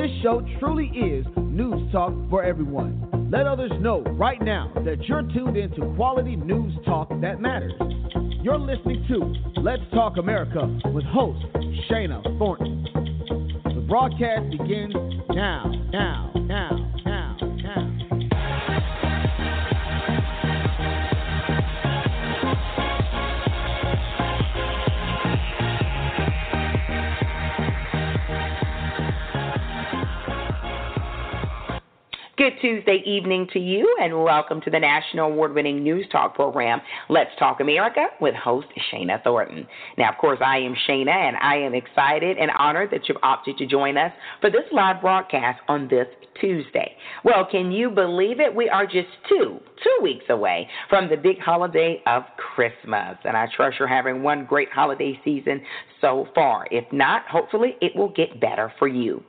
This show truly is news talk for everyone. Let others know right now that you're tuned into quality news talk that matters. You're listening to Let's Talk America with host Shana Thornton. The broadcast begins now, now, now, Good Tuesday evening to you, and welcome to the national award winning news talk program, Let's Talk America, with host Shana Thornton. Now, of course, I am Shana, and I am excited and honored that you've opted to join us for this live broadcast on this Tuesday. Well, can you believe it? We are just two, two weeks away from the big holiday of Christmas, and I trust you're having one great holiday season so far. If not, hopefully it will get better for you.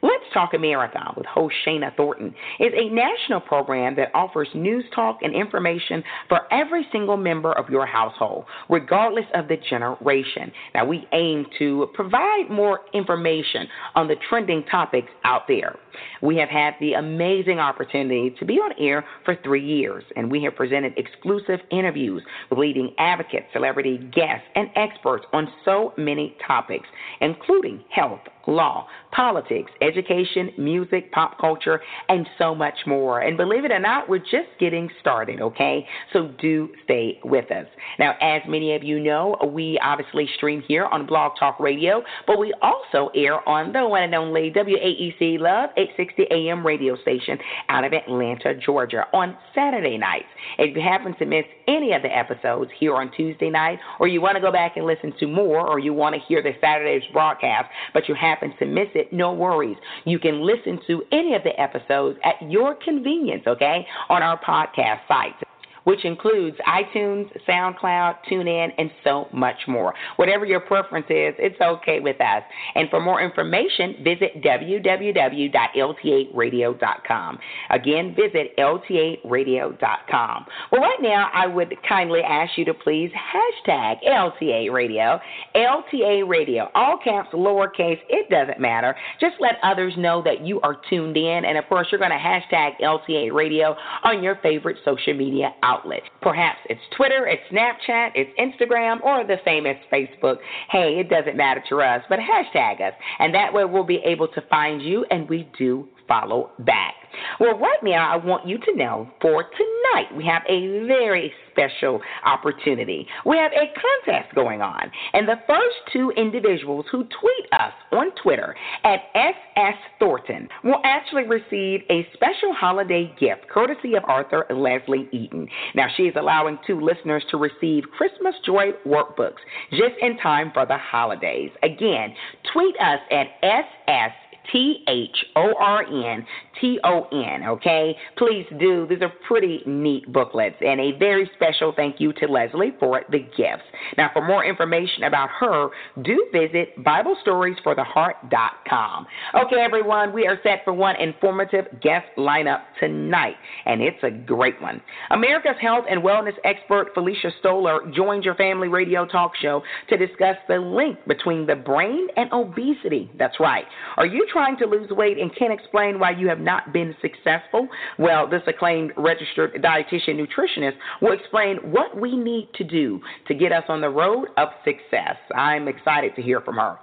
Let's Talk America with host Shana Thornton is a national program that offers news talk and information for every single member of your household, regardless of the generation. Now, we aim to provide more information on the trending topics out there. We have had the amazing opportunity to be on air for three years, and we have presented exclusive interviews with leading advocates, celebrity guests, and experts on so many topics, including health, law, politics, education, music, pop culture, and so much more. And believe it or not, we're just getting started, okay? So do stay with us. Now, as many of you know, we obviously stream here on Blog Talk Radio, but we also air on the one and only WAEC Love 860 AM radio station out of Atlanta, Georgia on Saturday nights. If you happen to miss any of the episodes here on Tuesday night, or you want to go back and listen to more, or you want to hear the Saturday's broadcast, but you happen to miss it, no worries. You can listen to any of the episodes at your convenience, okay, on our podcast site which includes iTunes, SoundCloud, TuneIn, and so much more. Whatever your preference is, it's okay with us. And for more information, visit www.lta radio.com. Again, visit ltaradio.com. Well, right now, I would kindly ask you to please hashtag LTA Radio, LTA Radio, all caps, lowercase, it doesn't matter. Just let others know that you are tuned in. And of course, you're going to hashtag LTA Radio on your favorite social media outlet. Perhaps it's Twitter, it's Snapchat, it's Instagram, or the famous Facebook. Hey, it doesn't matter to us, but hashtag us. And that way we'll be able to find you, and we do follow back. Well, right now, I want you to know for tonight, we have a very special opportunity. We have a contest going on, and the first two individuals who tweet us on Twitter at SS Thornton will actually receive a special holiday gift courtesy of Arthur Leslie Eaton. Now, she is allowing two listeners to receive Christmas Joy workbooks just in time for the holidays. Again, tweet us at SS T H O R N T O N, okay? Please do. These are pretty neat booklets, and a very special thank you to Leslie for the gifts. Now, for more information about her, do visit BibleStoriesForTheHeart.com. Okay, everyone, we are set for one informative guest lineup tonight, and it's a great one. America's health and wellness expert Felicia Stoler joins your family radio talk show to discuss the link between the brain and obesity. That's right. Are you trying to lose weight and can't explain why you have not been successful? Well, this acclaimed registered dietitian nutritionist will explain what we need to do to get us on the road of success. I'm excited to hear from her.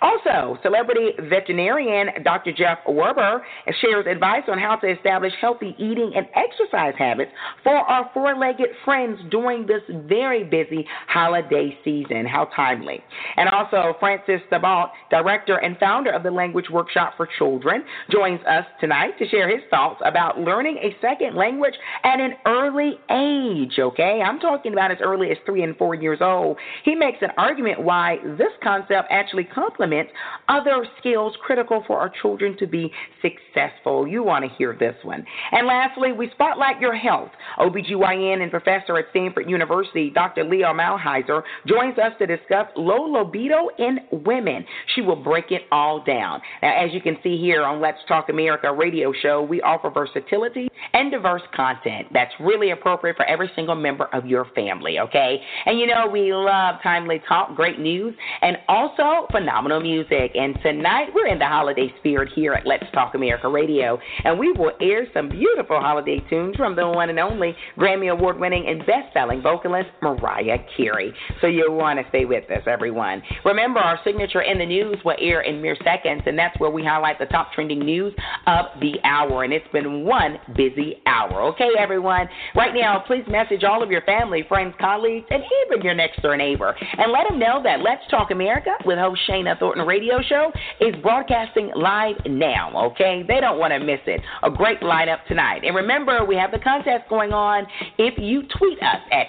Also, celebrity veterinarian Dr. Jeff Werber shares advice on how to establish healthy eating and exercise habits for our four legged friends during this very busy holiday season. How timely. And also, Francis Sabalt, director and founder of the Language Workshop Workshop for Children, joins us tonight to share his thoughts about learning a second language at an early age. Okay, I'm talking about as early as three and four years old. He makes an argument why this concept actually complements other skills critical for our children to be successful. You want to hear this one. And lastly, we spotlight your health. OBGYN and professor at Stanford University, Dr. Leah Millheiser, joins us to discuss low libido in women. She will break it all down. Now, as you can see here on Let's Talk America radio show, we offer versatility and diverse content that's really appropriate for every single member of your family, okay? And you know, we love timely talk, great news, and also phenomenal music. And tonight, we're in the holiday spirit here at Let's Talk America radio, and we will air some beautiful holiday tunes from the one and only Grammy Award winning and best selling vocalist Mariah Carey. So you'll want to stay with us, everyone. Remember, our signature in the news will air in mere seconds, and that's where we highlight the top trending news of the hour. And it's been one busy hour. Okay, everyone? Right now, please message all of your family, friends, colleagues, and even your next door neighbor, and let them know that Let's Talk America with host Shana Thornton Radio Show is broadcasting live now. Okay, they don't want to miss it. A great lineup tonight. And remember, we have the contest going on. If you tweet us at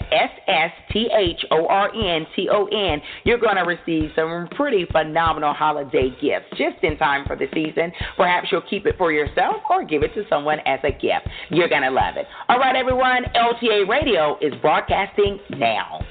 SSTHORNTON, you're going to receive some pretty phenomenal holiday gifts just in time for the season. Perhaps you'll keep it for yourself or give it to someone as a gift. You're going to love it. All right, everyone, LTA Radio is broadcasting now.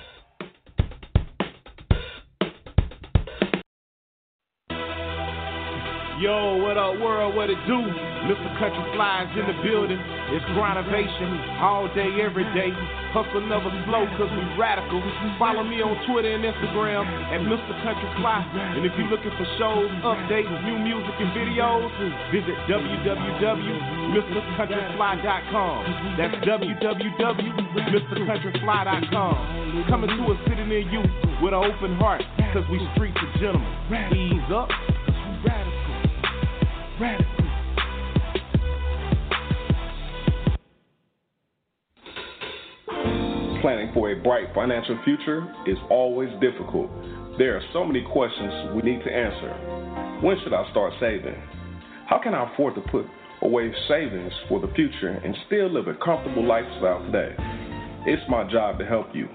Yo, what up, world? What it do? Mr. Country Flies in the building. It's Grindovation all day, every day. Hustle never slow, cause we radical. Follow me on Twitter and Instagram at Mr. Country Fly. And if you're looking for shows, updates, new music, and videos, visit www.mrcountryfly.com. That's www.mrcountryfly.com. Coming to a city near you with an open heart, cause we streets of gentlemen. Ease up. Radical. Planning for a bright financial future is always difficult. There are so many questions we need to answer. When should I start saving? How can I afford to put away savings for the future and still live a comfortable lifestyle today? It's my job to help you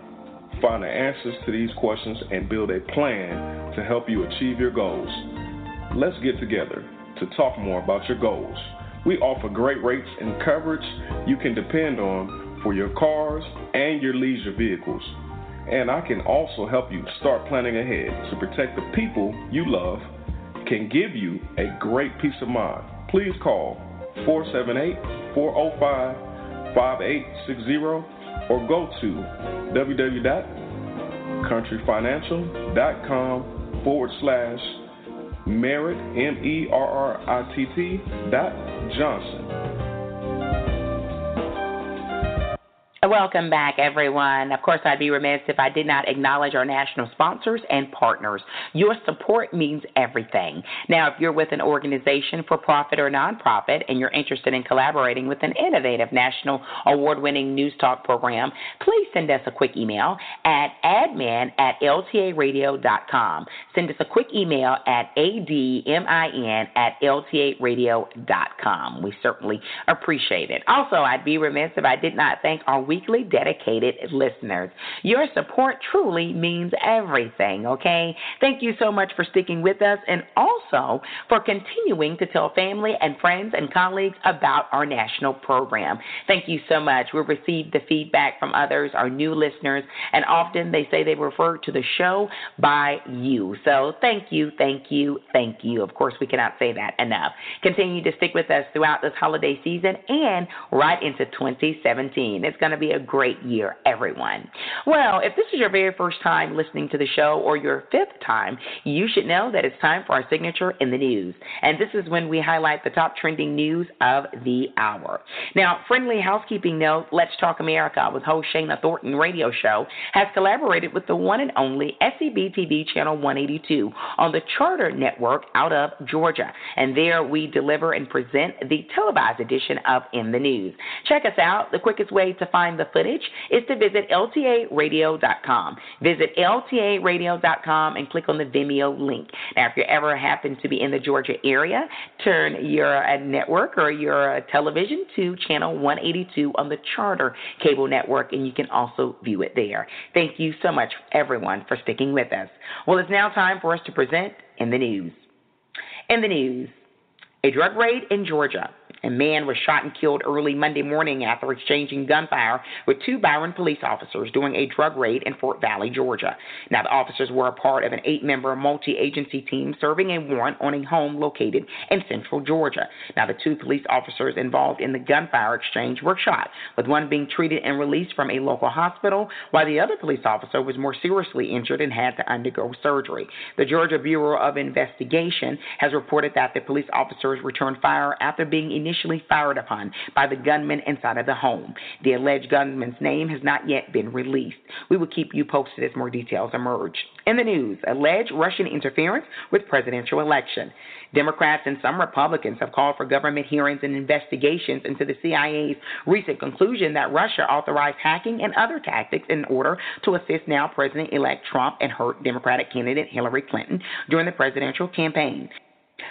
find the answers to these questions and build a plan to help you achieve your goals. Let's get together to talk more about your goals. We offer great rates and coverage you can depend on for your cars and your leisure vehicles. And I can also help you start planning ahead to protect the people you love, can give you a great peace of mind. Please call 478 405 5860 or go to www.countryfinancial.com forward slash Merritt, M E R R I T T, dot Johnson. Welcome back, everyone. Of course, I'd be remiss if I did not acknowledge our national sponsors and partners. Your support means everything. Now, if you're with an organization, for profit or nonprofit, and you're interested in collaborating with an innovative national award winning news talk program, please send us a quick email at admin at ltaradio.com. Send us a quick email at admin at ltaradio.com. We certainly appreciate it. Also, I'd be remiss if I did not thank our weekly dedicated listeners. Your support truly means everything, okay? Thank you so much for sticking with us and also for continuing to tell family and friends and colleagues about our national program. Thank you so much. We received the feedback from others, our new listeners, and often they say they refer to the show by you. So thank you, thank you, thank you. Of course, we cannot say that enough. Continue to stick with us throughout this holiday season and right into 2017. It's going to be a great year, everyone. Well, if this is your very first time listening to the show or your fifth time, you should know that it's time for our signature in the news. And this is when we highlight the top trending news of the hour. Now, friendly housekeeping note Let's Talk America with host Shana Thornton radio show has collaborated with the one and only SCB TV Channel 182 on the Charter Network out of Georgia. And there we deliver and present the televised edition of In the News. Check us out. The quickest way to find the footage is to visit ltaradio.com. Visit ltaradio.com and click on the Vimeo link. Now, if you ever happen to be in the Georgia area, turn your uh, network or your uh, television to channel 182 on the Charter cable network, and you can also view it there. Thank you so much, everyone, for sticking with us. Well, it's now time for us to present in the news. In the news, a drug raid in Georgia. A man was shot and killed early Monday morning after exchanging gunfire with two Byron police officers during a drug raid in Fort Valley, Georgia. Now, the officers were a part of an eight member multi agency team serving a warrant on a home located in central Georgia. Now, the two police officers involved in the gunfire exchange were shot, with one being treated and released from a local hospital, while the other police officer was more seriously injured and had to undergo surgery. The Georgia Bureau of Investigation has reported that the police officers returned fire after being initially initially fired upon by the gunman inside of the home. The alleged gunman's name has not yet been released. We will keep you posted as more details emerge. In the news, alleged Russian interference with presidential election. Democrats and some Republicans have called for government hearings and investigations into the CIA's recent conclusion that Russia authorized hacking and other tactics in order to assist now President elect Trump and hurt Democratic candidate Hillary Clinton during the presidential campaign.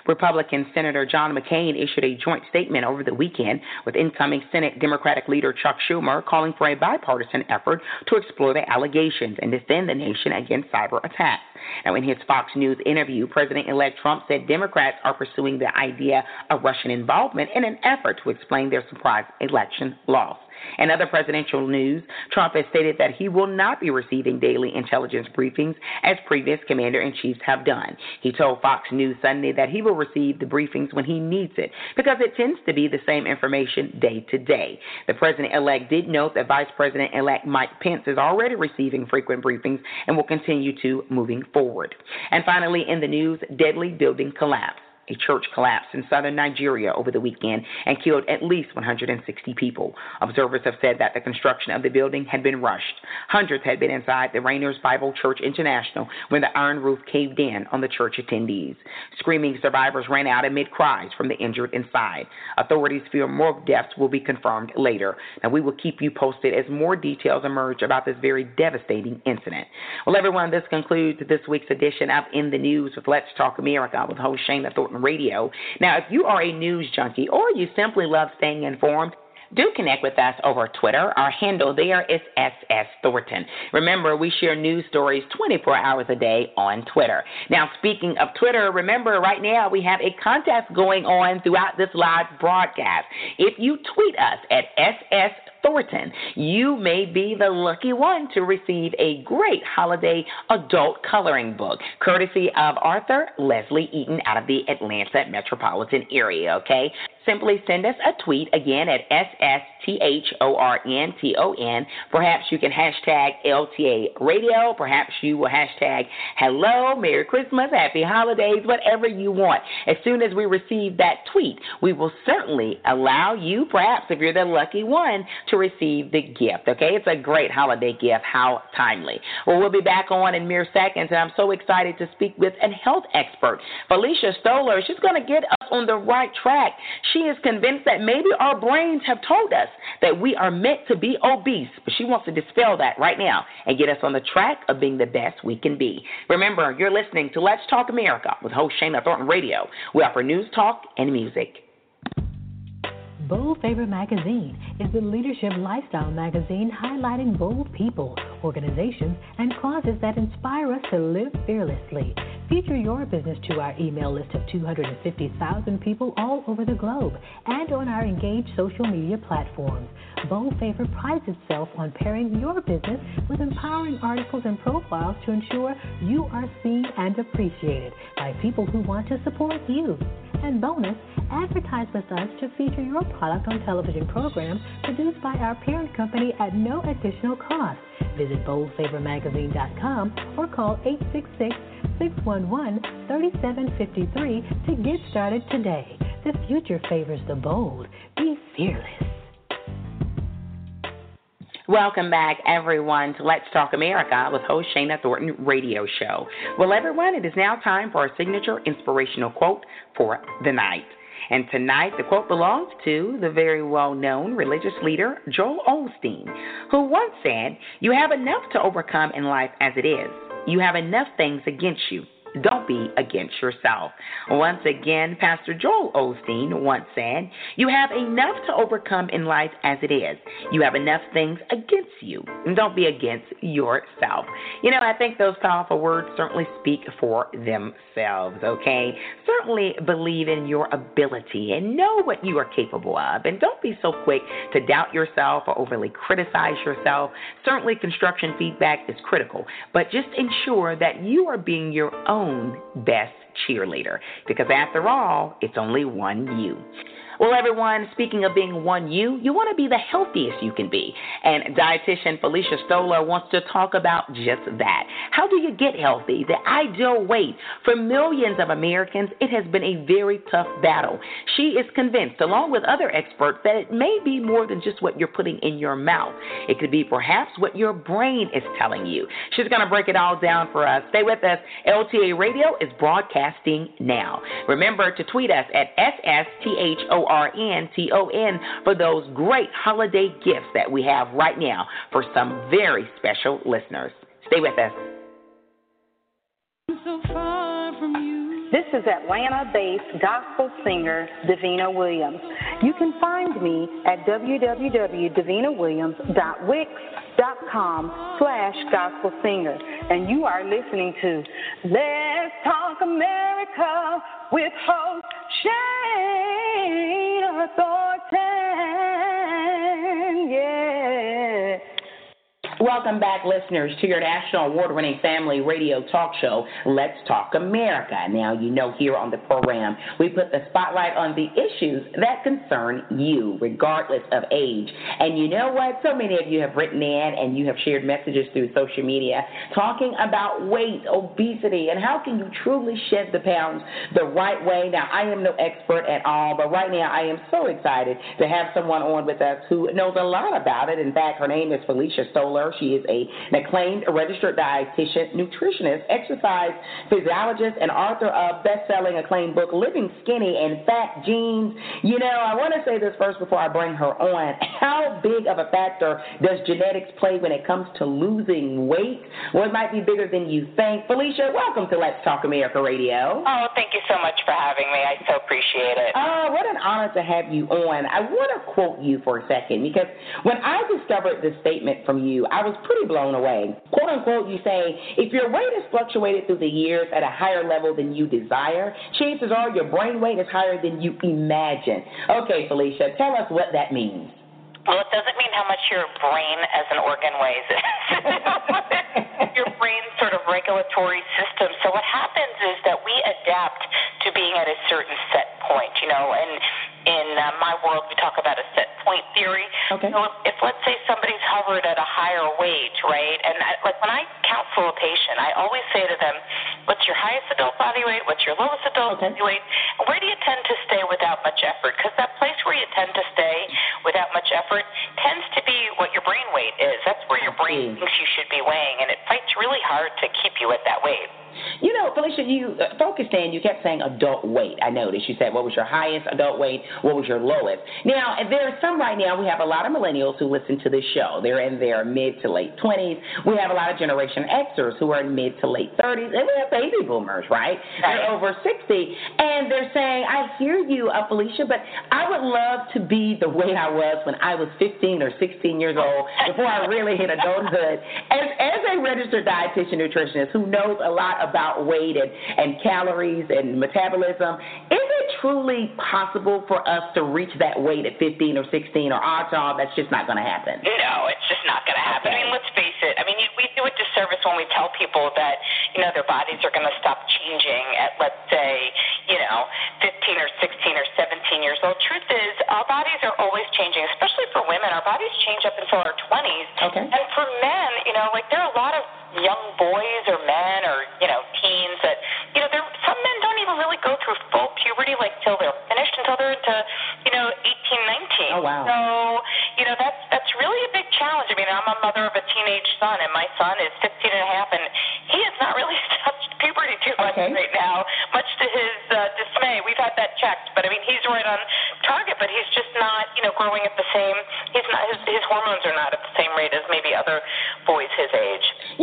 Republican Senator John McCain issued a joint statement over the weekend with incoming Senate Democratic leader Chuck Schumer calling for a bipartisan effort to explore the allegations and defend the nation against cyber attacks. Now, in his Fox News interview, President elect Trump said Democrats are pursuing the idea of Russian involvement in an effort to explain their surprise election loss. In other presidential news, Trump has stated that he will not be receiving daily intelligence briefings as previous commander in chiefs have done. He told Fox News Sunday that he will receive the briefings when he needs it because it tends to be the same information day to day. The president elect did note that Vice President elect Mike Pence is already receiving frequent briefings and will continue to moving forward. And finally, in the news, deadly building collapse. A church collapsed in southern Nigeria over the weekend and killed at least 160 people. Observers have said that the construction of the building had been rushed. Hundreds had been inside the Reigners Bible Church International when the iron roof caved in on the church attendees. Screaming survivors ran out amid cries from the injured inside. Authorities fear more deaths will be confirmed later. Now, we will keep you posted as more details emerge about this very devastating incident. Well, everyone, this concludes this week's edition of In the News with Let's Talk America with host Shana Thornton. Radio. Now, if you are a news junkie or you simply love staying informed, do connect with us over Twitter. Our handle there is SS Thornton. Remember, we share news stories 24 hours a day on Twitter. Now, speaking of Twitter, remember right now we have a contest going on throughout this live broadcast. If you tweet us at SS Thornton, you may be the lucky one to receive a great holiday adult coloring book, courtesy of Arthur Leslie Eaton out of the Atlanta metropolitan area, okay? Simply send us a tweet again at S-S-T-H-O-R-N-T-O-N. Perhaps you can hashtag LTA radio. Perhaps you will hashtag hello, Merry Christmas, Happy Holidays, whatever you want. As soon as we receive that tweet, we will certainly allow you, perhaps if you're the lucky one, to receive the gift. Okay, it's a great holiday gift. How timely. Well, we'll be back on in mere seconds, and I'm so excited to speak with a health expert, Felicia Stoler. She's going to get us on the right track. She is convinced that maybe our brains have told us that we are meant to be obese, but she wants to dispel that right now and get us on the track of being the best we can be. Remember, you're listening to Let's Talk America with host Shana Thornton Radio. We offer news, talk, and music. Bold Favor Magazine is the leadership lifestyle magazine highlighting bold people, organizations, and causes that inspire us to live fearlessly. Feature your business to our email list of 250,000 people all over the globe and on our engaged social media platforms. Bold Favor prides itself on pairing your business with empowering articles and profiles to ensure you are seen and appreciated by people who want to support you. And bonus, advertise with us to feature your product on television programs produced by our parent company at no additional cost. Visit boldfavormagazine.com or call 866 611 3753 to get started today. The future favors the bold. Be fearless. Welcome back, everyone, to Let's Talk America with host Shana Thornton radio show. Well, everyone, it is now time for our signature inspirational quote for the night. And tonight, the quote belongs to the very well known religious leader, Joel Osteen, who once said, You have enough to overcome in life as it is. You have enough things against you. Don't be against yourself. Once again, Pastor Joel Osteen once said, You have enough to overcome in life as it is. You have enough things against you. Don't be against yourself. You know, I think those powerful words certainly speak for themselves, okay? Certainly believe in your ability and know what you are capable of. And don't be so quick to doubt yourself or overly criticize yourself. Certainly, construction feedback is critical, but just ensure that you are being your own own best cheerleader because after all, it's only one you. Well, everyone, speaking of being one you, you want to be the healthiest you can be. And dietitian Felicia Stoler wants to talk about just that. How do you get healthy? The ideal weight. For millions of Americans, it has been a very tough battle. She is convinced, along with other experts, that it may be more than just what you're putting in your mouth. It could be perhaps what your brain is telling you. She's going to break it all down for us. Stay with us. LTA Radio is broadcasting now. Remember to tweet us at SSTHO R N T O N for those great holiday gifts that we have right now for some very special listeners. Stay with us. This is Atlanta based gospel singer Davina Williams. You can find me at www.davinawilliams.wix.com slash gospel singer. And you are listening to Let's Talk America with host Shane Thornton. Welcome back, listeners, to your national award winning family radio talk show, Let's Talk America. Now, you know, here on the program, we put the spotlight on the issues that concern you, regardless of age. And you know what? So many of you have written in and you have shared messages through social media talking about weight, obesity, and how can you truly shed the pounds the right way. Now, I am no expert at all, but right now I am so excited to have someone on with us who knows a lot about it. In fact, her name is Felicia Stoler. She is a, an acclaimed registered dietitian, nutritionist, exercise physiologist, and author of best-selling acclaimed book Living Skinny and Fat Genes. You know, I want to say this first before I bring her on. How big of a factor does genetics play when it comes to losing weight? Well, it might be bigger than you think. Felicia, welcome to Let's Talk America Radio. Oh, thank you so much for having me. I so appreciate it. Oh, what an honor to have you on. I want to quote you for a second because when I discovered this statement from you, I was pretty blown away. Quote unquote, you say, if your weight has fluctuated through the years at a higher level than you desire, chances are your brain weight is higher than you imagine. Okay, Felicia, tell us what that means. Well, it doesn't mean how much your brain as an organ weighs. your brain's sort of regulatory system. So what happens is that we adapt to being at a certain set point, you know, and in uh, my world we talk about a set point theory. Okay. So if, if let's say somebody's hovered at a higher weight, right? And I, like when I counsel a patient, I always say to them, "What's your highest adult body weight? What's your lowest adult Okay. body weight? And where do you tend to stay without much effort? Because that place where you tend to stay without much effort tends to be what your brain weight is. That's where your brain Mm. thinks you should be weighing, and it fights really hard to keep you at that weight. You know, Felicia, you uh, focused in, you kept saying adult weight. I noticed. You said, what was your highest adult weight? What was your lowest? Now, there are some right now, we have a lot of millennials who listen to this show. They're in their mid to late 20s. We have a lot of Generation Xers who are in mid to late 30s. And we have baby boomers, right? They're over 60. And they're saying, I hear you, uh, Felicia, but I would love to be the way I was when I was 15 or 16 years old before I really hit adulthood. As, as a registered dietitian nutritionist who knows a lot about weight and, and calories and metabolism, is it truly possible for us to reach that weight at 15 or 16 or odds are that's just not going to happen? No, it's just not going to happen. I mean, let's face it. I mean, we do a disservice when we tell people that, you know, their bodies are going to stop changing at, let's say, you know, 15 or 16 or 17 years old. Truth is, our bodies are always changing, especially for women. Our bodies change up until our 20s. Okay. And for men, you know, like there are a lot of young boys or men or, you know, teens that, you know, there some men don't even really go through full puberty, like till they're finished, until they're into, you know, 18, 19. Oh, wow. So, you know, that's that's really a big challenge. I mean, I'm a mother of a teenage son, and my son is 15 and a half, and he has not really touched puberty too much okay. right now, much to his uh, dismay. We've had that checked, but I mean, he's right on target, but he's just not, you know, growing at the same. He's not. His, his hormones are not at the same rate as maybe other boys his age. You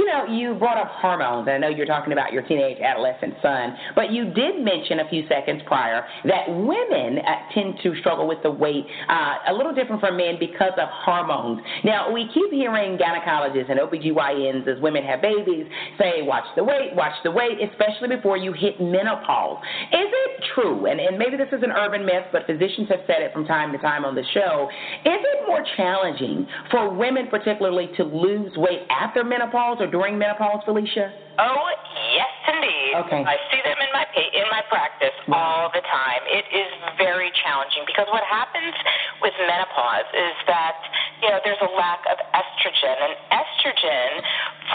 know, you brought up hormones. I know you're talking about your teenage adolescent son, but you did mention a few seconds prior that women uh, tend to struggle with the weight uh, a little different from men because of hormones. Now, we keep hearing gynecologists and OBGYNs as women have babies say, watch the weight, watch the weight, especially before you hit menopause. Is it true, and, and maybe this is an urban myth, but physicians have said it from time to time on the show, is it more challenging for women particularly to lose weight after menopause or during menopause, Felicia? Oh, yes, indeed. Okay. I see them in my in my practice all the time. It is very challenging because what happens with menopause is that you know there's a lack of estrogen, and estrogen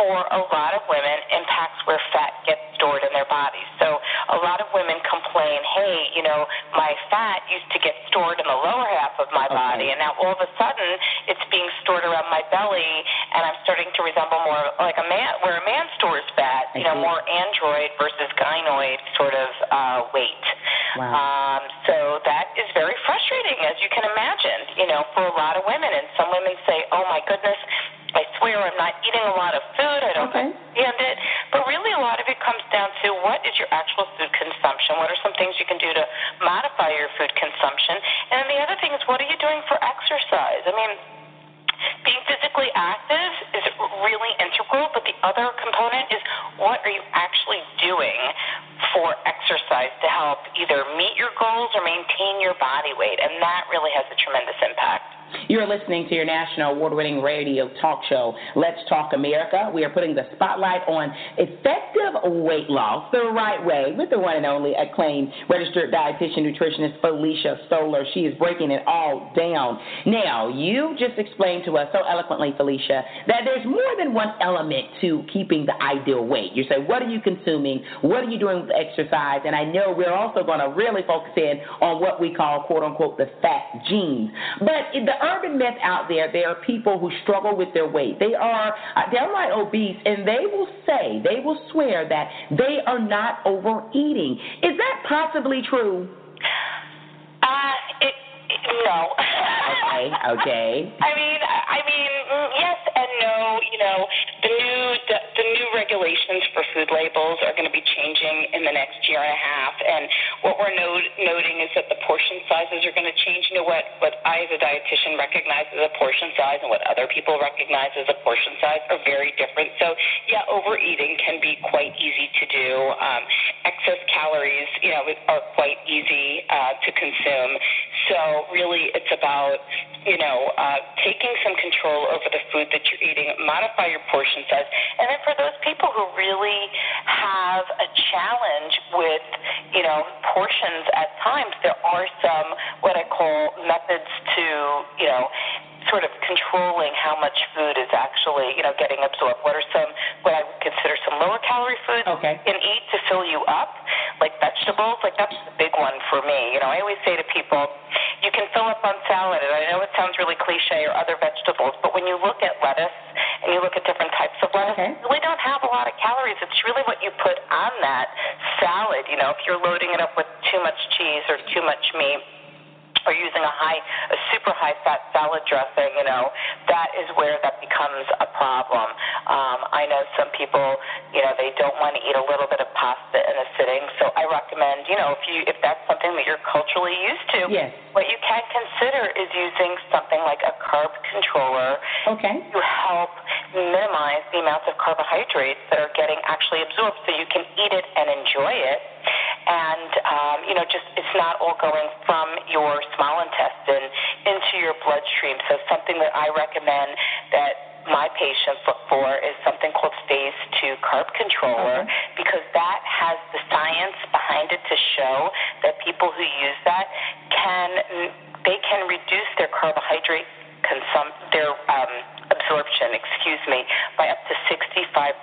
for a lot of women impacts where fat gets stored in their bodies. So a lot of women complain, hey, you know, my fat used to get stored in the lower half of my okay. body, and now all of a sudden it's being stored around my belly, and I'm starting to resemble more like a man, where a man stores fat, you know, more android versus gynoid sort of uh, weight. Wow. Um, so that is very frustrating, as you can imagine, you know, for a lot of women. And some women say, oh my goodness, I swear I'm not eating a lot of food. I don't okay. understand it. But really, a lot of it comes down to what is your actual food consumption? What are some things you can do to modify your food consumption? And then the other thing is, what are you doing for exercise? I mean, being physically active is really integral, but the other component is what are you actually doing for exercise to help either meet your goals or maintain your body weight? And that really has a tremendous impact. You're listening to your national award winning radio talk show, Let's Talk America. We are putting the spotlight on effective weight loss the right way with the one and only acclaimed registered dietitian nutritionist Felicia Stoler. She is breaking it all down. Now, you just explained to us so eloquently, Felicia, that there's more than one element to keeping the ideal weight. You say, what are you consuming? What are you doing with exercise? And I know we're also going to really focus in on what we call, quote unquote, the fat genes. But the urban myth out there, there are people who struggle with their weight. They are uh, downright obese, and they will say, they will swear that they are not overeating. Is that possibly true? Uh, it, it no. okay. Okay. I mean, I mean, mm, yes and no. You know, new the, new regulations for food labels are going to be changing in the next year and a half, and what we're note, noting is that the portion sizes are going to change. You know what what I as a dietitian recognize as a portion size and what other people recognize as a portion size are very different. So yeah, overeating can be quite easy to do. Um, excess calories, you know, are quite easy uh, to consume. So really, it's about you know uh, taking some control over the food that you're eating, modify your portion size, and then for those people who really have a challenge with you know portions at times, there are some what I call methods to you know sort of controlling how much food is actually, you know, getting absorbed. What are some what I would consider some lower calorie foods okay. you can eat to fill you up, like vegetables? Like that's the big one for me. You know, I always say to people, you can fill up on salad, and I know it sounds really cliche or other vegetables, but when you look at lettuce and you look at different types of lettuce, okay. really don't have a lot of calories. It's really what you put on that salad. You know, if you're loading it up with too much cheese or too much meat or using a high, a super high fat salad dressing, you know, that is where that becomes a problem. Um, I know some people, you know, they don't want to eat a little bit of pasta in a sitting, so I recommend, you know, if you if that's something that you're culturally used to, yes. what you can consider is using something like a carb controller okay. to help minimize the amounts of carbohydrates that are getting actually absorbed, so you can eat it and enjoy it and um, you know, just it's not all going from your small intestine into your bloodstream. So something that I recommend that my patients look for is something called phase two carb controller okay. because that has the science behind it to show that people who use that can they can reduce their carbohydrate consum their um, absorption, excuse me, by up to 65%.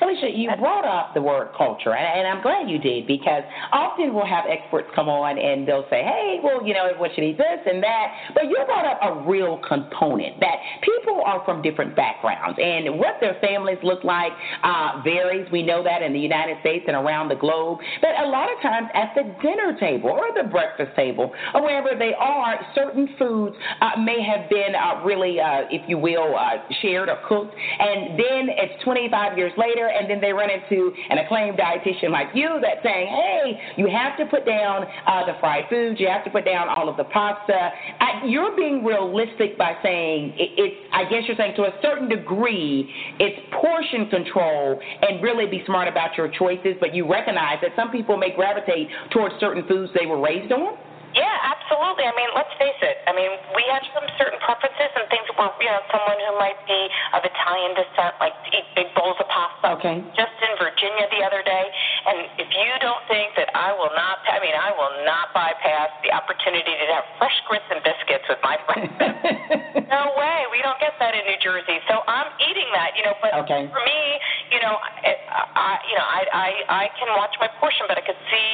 Let Alicia, you brought up the word culture, and, and I'm glad you did because often we'll have experts come on and they'll say, hey, well, you know, what should eat this and that. But you brought up a real component that people are from different backgrounds, and what their families look like uh, varies. We know that in the United States and around the globe. But a lot of times at the dinner table or the breakfast table or wherever they are, certain foods uh, may have been uh, really, uh, if you will, uh, shared or cooked, and then it's 25 years later, and then they run into an acclaimed dietitian like you that's saying, hey, you have to put down uh, the fried foods, you have to put down all of the pasta. I, you're being realistic by saying it, it's, I guess you're saying to a certain degree, it's portion control and really be smart about your choices, but you recognize that some people may gravitate towards certain foods they were raised on? Yeah, absolutely. I mean, let's face it. I mean, we have some certain preferences and things where, you know, someone who might be of Italian descent, like to eat big bowls of pasta. Okay. Just in Virginia the other day. And if you don't think that I will not, I mean, I will not bypass the opportunity to have fresh grits and biscuits with my friends. no way. We don't get that in New Jersey. So I'm eating that, you know, but okay. for me, you know, I, you know, I, I, I can watch my portion, but I could see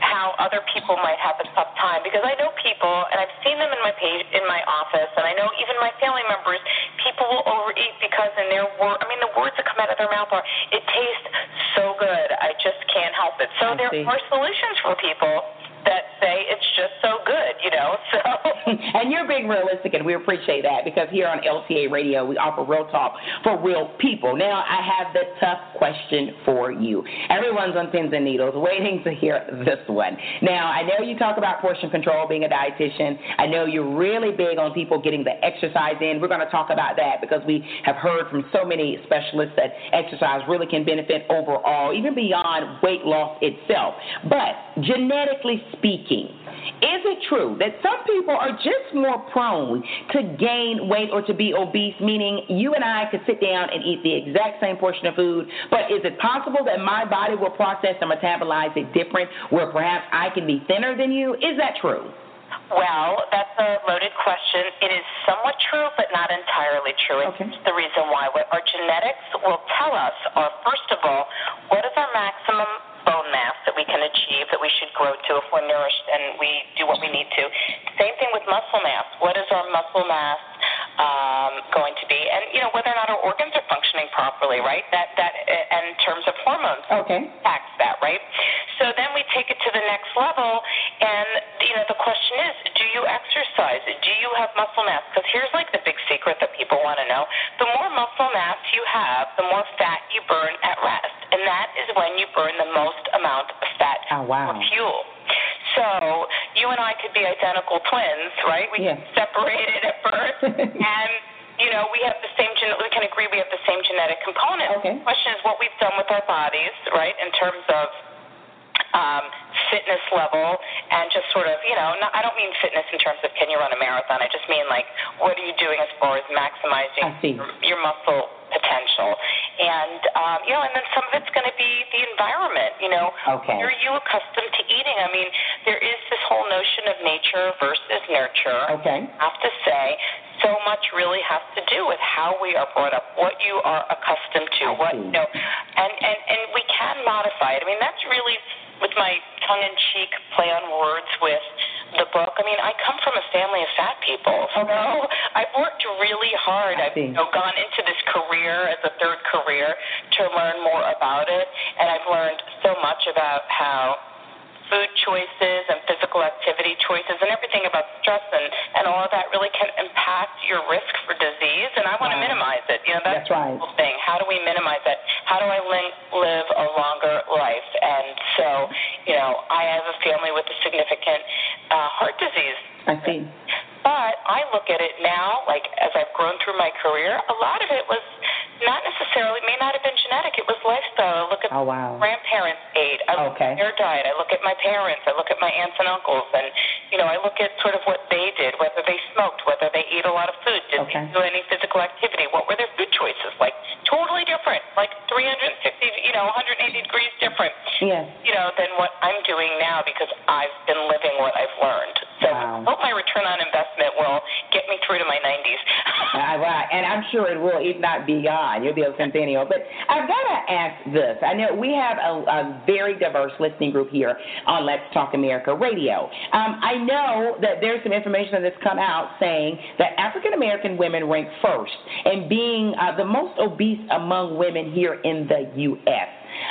how other people might have a tough time because I know people and I've seen them in my page in my office and I know even my family members people will overeat because in their word I mean the words that come out of their mouth are it tastes so good I just can't help it so I there see. are solutions for people that say it's just so good, you know. So and you're being realistic, and we appreciate that because here on LTA Radio we offer real talk for real people. Now I have the tough question for you. Everyone's on pins and needles, waiting to hear this one. Now I know you talk about portion control, being a dietitian. I know you're really big on people getting the exercise in. We're going to talk about that because we have heard from so many specialists that exercise really can benefit overall, even beyond weight loss itself. But genetically speaking, is it true that some people are just more prone to gain weight or to be obese, meaning you and I could sit down and eat the exact same portion of food, but is it possible that my body will process and metabolize it different where perhaps I can be thinner than you? Is that true? Well, that's a loaded question. It is somewhat true, but not entirely true. Okay. It's the reason why. What our genetics will tell us are, first of all, what is our maximum bone mass that we can achieve that we should grow to if we're nourished and we do what we need to. Same thing with muscle mass. What is our muscle mass um, going to be? And you know whether or not our organs are functioning properly, right? That that and in terms of hormones, okay, impacts that, right? So then we take it to the next level, and you know the question is, do you exercise? Do you have muscle mass? Because here's like the big secret that people want to know: the more muscle mass you have, the more fat you burn at rest, and that is when you burn the most amount of fat oh, wow. or fuel. So you and I could be identical twins, right? We yes. separated at birth, and you know we have the same. Gen- we can agree we have the same genetic component. Okay. The question is what we've done with our bodies, right? In terms of um, fitness level and just sort of, you know, not, I don't mean fitness in terms of can you run a marathon. I just mean like what are you doing as far as maximizing your, muscle potential. And um, you know, and then some of it's going to be the environment. You know, okay. are you accustomed to eating? I mean, there is this whole notion of nature versus nurture. Okay. I have to say, so much really has to do with how we are brought up, what you are accustomed to, I what see. you know, and and and we can modify it. I mean, that's really with my tongue-in-cheek play on words with the book. I mean, I come from a family of fat people. So I've worked really hard. I've you know, gone into this career as a third career to learn more about it, and I've learned so much about how food choices and physical activity choices and everything about stress and, and all of that really can impact your risk for disease. And I want Wow. to minimize it. You know, that's, That's right. the whole thing. How do we minimize it? How do I li- live a longer life? And so, you know, I have a family with a significant uh, heart disease. I see. I look at it now, like as I've grown through my career, a lot of it was not necessarily, may not have been genetic. It was lifestyle. I look at Oh, wow. grandparents ate. I look Okay. at their diet. I look at my parents. I look at my aunts and uncles, and you know, I look at sort of what they did, whether they smoked, whether they ate a lot of food, did Okay. they do any physical activity, what were their food choices like? Totally different, like 360, you know, 180 degrees different. Yes. You know, than what I'm doing now because I've been living what I've learned. So Wow. I hope my return on investment will get me through to my 90s. Uh, right, and I'm sure it will, if not beyond. You'll be a centennial. But I've got to to ask this. I know we have a, a, very diverse listening group here on Let's Talk America Radio. Um, I know that there's some information that's come out saying that African American women rank first in being uh, the most obese among women here in the U.S.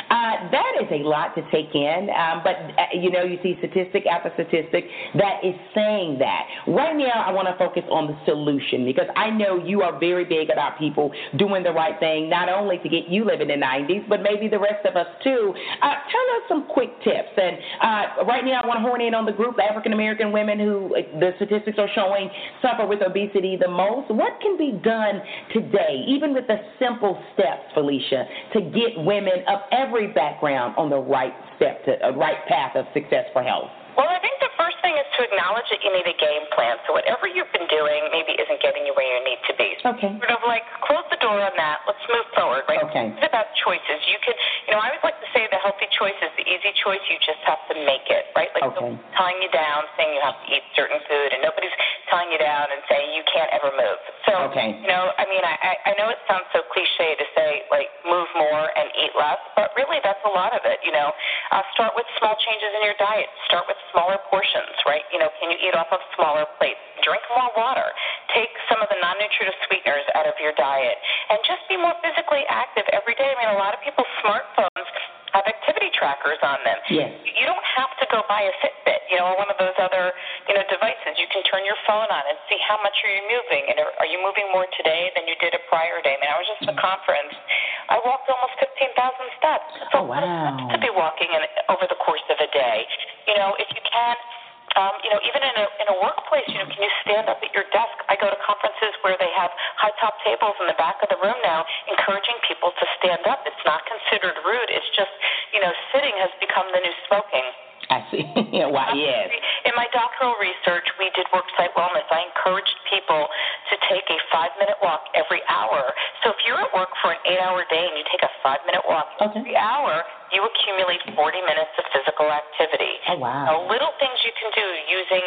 Uh, that is a lot to take in, um, but uh, you know, you see statistic after statistic that is saying that. Right now, I want to focus on the solution because I know you are very big about people doing the right thing, not only to get you living in the 90s, but maybe the rest of us too. Uh, tell us some quick tips. And uh, right now, I want to hone in on the group African American women who the statistics are showing suffer with obesity the most. What can be done today, even with the simple steps, Felicia, to get women of every background on the right step to a right path of success for health? Well, I think the first thing is to acknowledge that you need a game plan. So whatever you've been doing maybe isn't getting you where you need to be. Okay. Sort of like close the door on that. Let's move forward, right? Okay. It's about choices. You can, you know, I always like to say the healthy choice is the easy choice. You just have to make it, right? Like okay. tying you down, saying you have to eat certain food, and nobody's tying you down and saying you can't ever move. So, okay. you know, I mean, I, I know it sounds so cliche to say like move more and eat less, but really that's a lot of it. You know, uh, start with small changes in your diet. Start with smaller portions, right? You know, can you eat off of smaller plates? Drink more water. Take some of the non-nutritive sweeteners out of your diet, and just be more physically active every day. I mean, a lot of people's smartphones activity trackers on them. Yes. You don't have to go buy a Fitbit, you know, or one of those other, you know, devices. You can turn your phone on and see how much are you moving, and are, are you moving more today than you did a prior day? I mean, I was just at a conference. I walked almost 15,000 steps. oh wow. To be walking in, over the course of a day, you know, if you can um, you know, even in a in a workplace, you know, can you stand up at your desk? I go to conferences where they have high top tables in the back of the room now, encouraging people to stand up. It's not considered rude. It's just, you know, sitting has become the new smoking. I see. Why, yes. In my doctoral research, we did worksite wellness. I encouraged people to take a five minute walk every hour. So if you're at work for an eight hour day and you take a five minute walk okay. every hour, you accumulate 40 minutes of physical activity. Oh, wow. Now, little things you can do using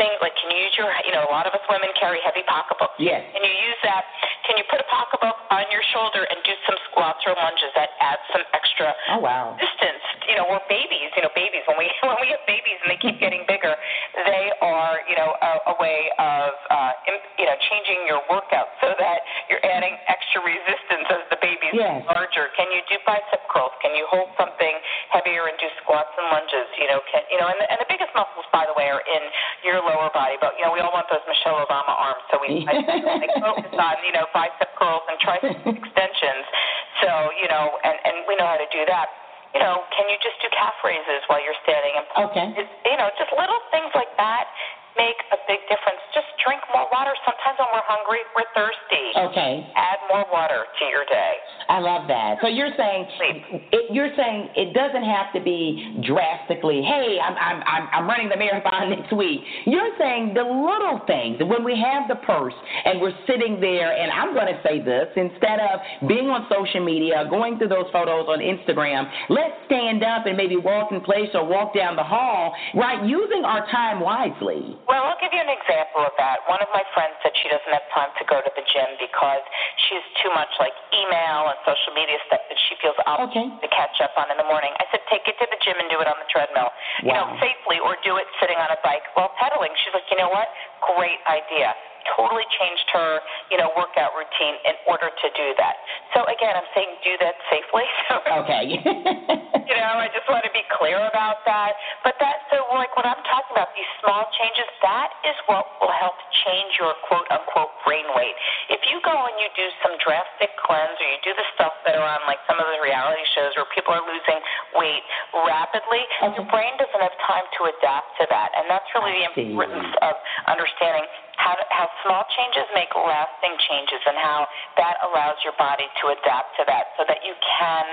things like can you use your, you know, a lot of us women carry heavy pocketbooks. Yes. Can you use that? Can you put a pocketbook on your shoulder and do some squats or lunges that add some extra oh, wow. distance? You know, or babies, you know, babies, when we, when we have babies and they keep getting bigger, they are, you know, a, a way of, uh, you know, changing your workout so that you're adding extra resistance as the baby's yes. larger. Can you do bicep curls? Can you hold something heavier and do squats and lunges? You know, can you know, and the, and the biggest muscles, by the way, are in your lower body. But you know, we all want those Michelle Obama arms, so we like, focus on you know bicep curls and tricep extensions. So you know, and and we know how to do that. You know, can you just do calf raises while you're standing? And okay. It's, you know, just little things like that make a big difference. Just drink more water. Sometimes when we're hungry, we're thirsty. Okay. Add more water to your day. I love that. So you're saying it, you're saying it doesn't have to be drastically. Hey, I'm I'm I'm, I'm running the marathon next week. You're saying the little things when we have the purse and we're sitting there. And I'm going to say this instead of being on social media, going through those photos on Instagram. Let's stand up and maybe walk in place or walk down the hall. Right, using our time wisely. Well, I'll give you an example of that. One of my friends said she doesn't have time to go to the gym because she's too much like email and social media stuff that she feels obligated okay. to catch up on in the morning. I said, take it to the gym and do it on the treadmill, wow. you know, safely, or do it sitting on a bike while pedaling. She's like, you know what? Great idea totally changed her, you know, workout routine in order to do that. So again, I'm saying do that safely. okay. you know, I just want to be clear about that. But that, so like what I'm talking about, these small changes, that is what will help change your quote unquote brain weight. If you go and you do some drastic cleanse or you do the stuff that are on like some of the reality shows where people are losing weight rapidly, okay. your brain doesn't have time to adapt to that. And that's really the importance of understanding how, to, how small changes make lasting changes and how that allows your body to adapt to that so that you can,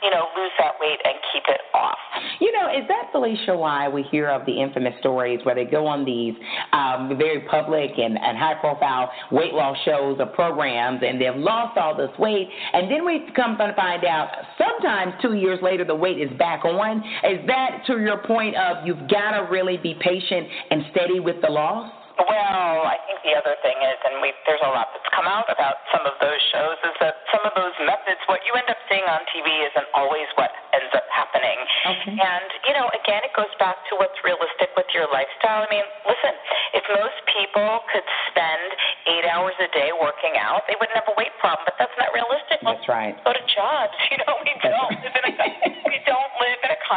you know, lose that weight and keep it off. You know, is that, Felicia, why we hear of the infamous stories where they go on these um, very public and, and high profile weight loss shows or programs and they've lost all this weight, and then we come to find out sometimes two years later the weight is back on? Is that to your point of you've got to really be patient and steady with the loss? Well, I think the other thing is, and we, there's a lot that's come out about some of those shows, is that some of those methods, what you end up seeing on TV isn't always what ends up happening. Okay. And, you know, again, it goes back to what's realistic with your lifestyle. I mean, listen, if most people could spend eight hours a day working out, they wouldn't have a weight problem, but that's not realistic. That's right. Go to jobs. You know, we don't live in a we don't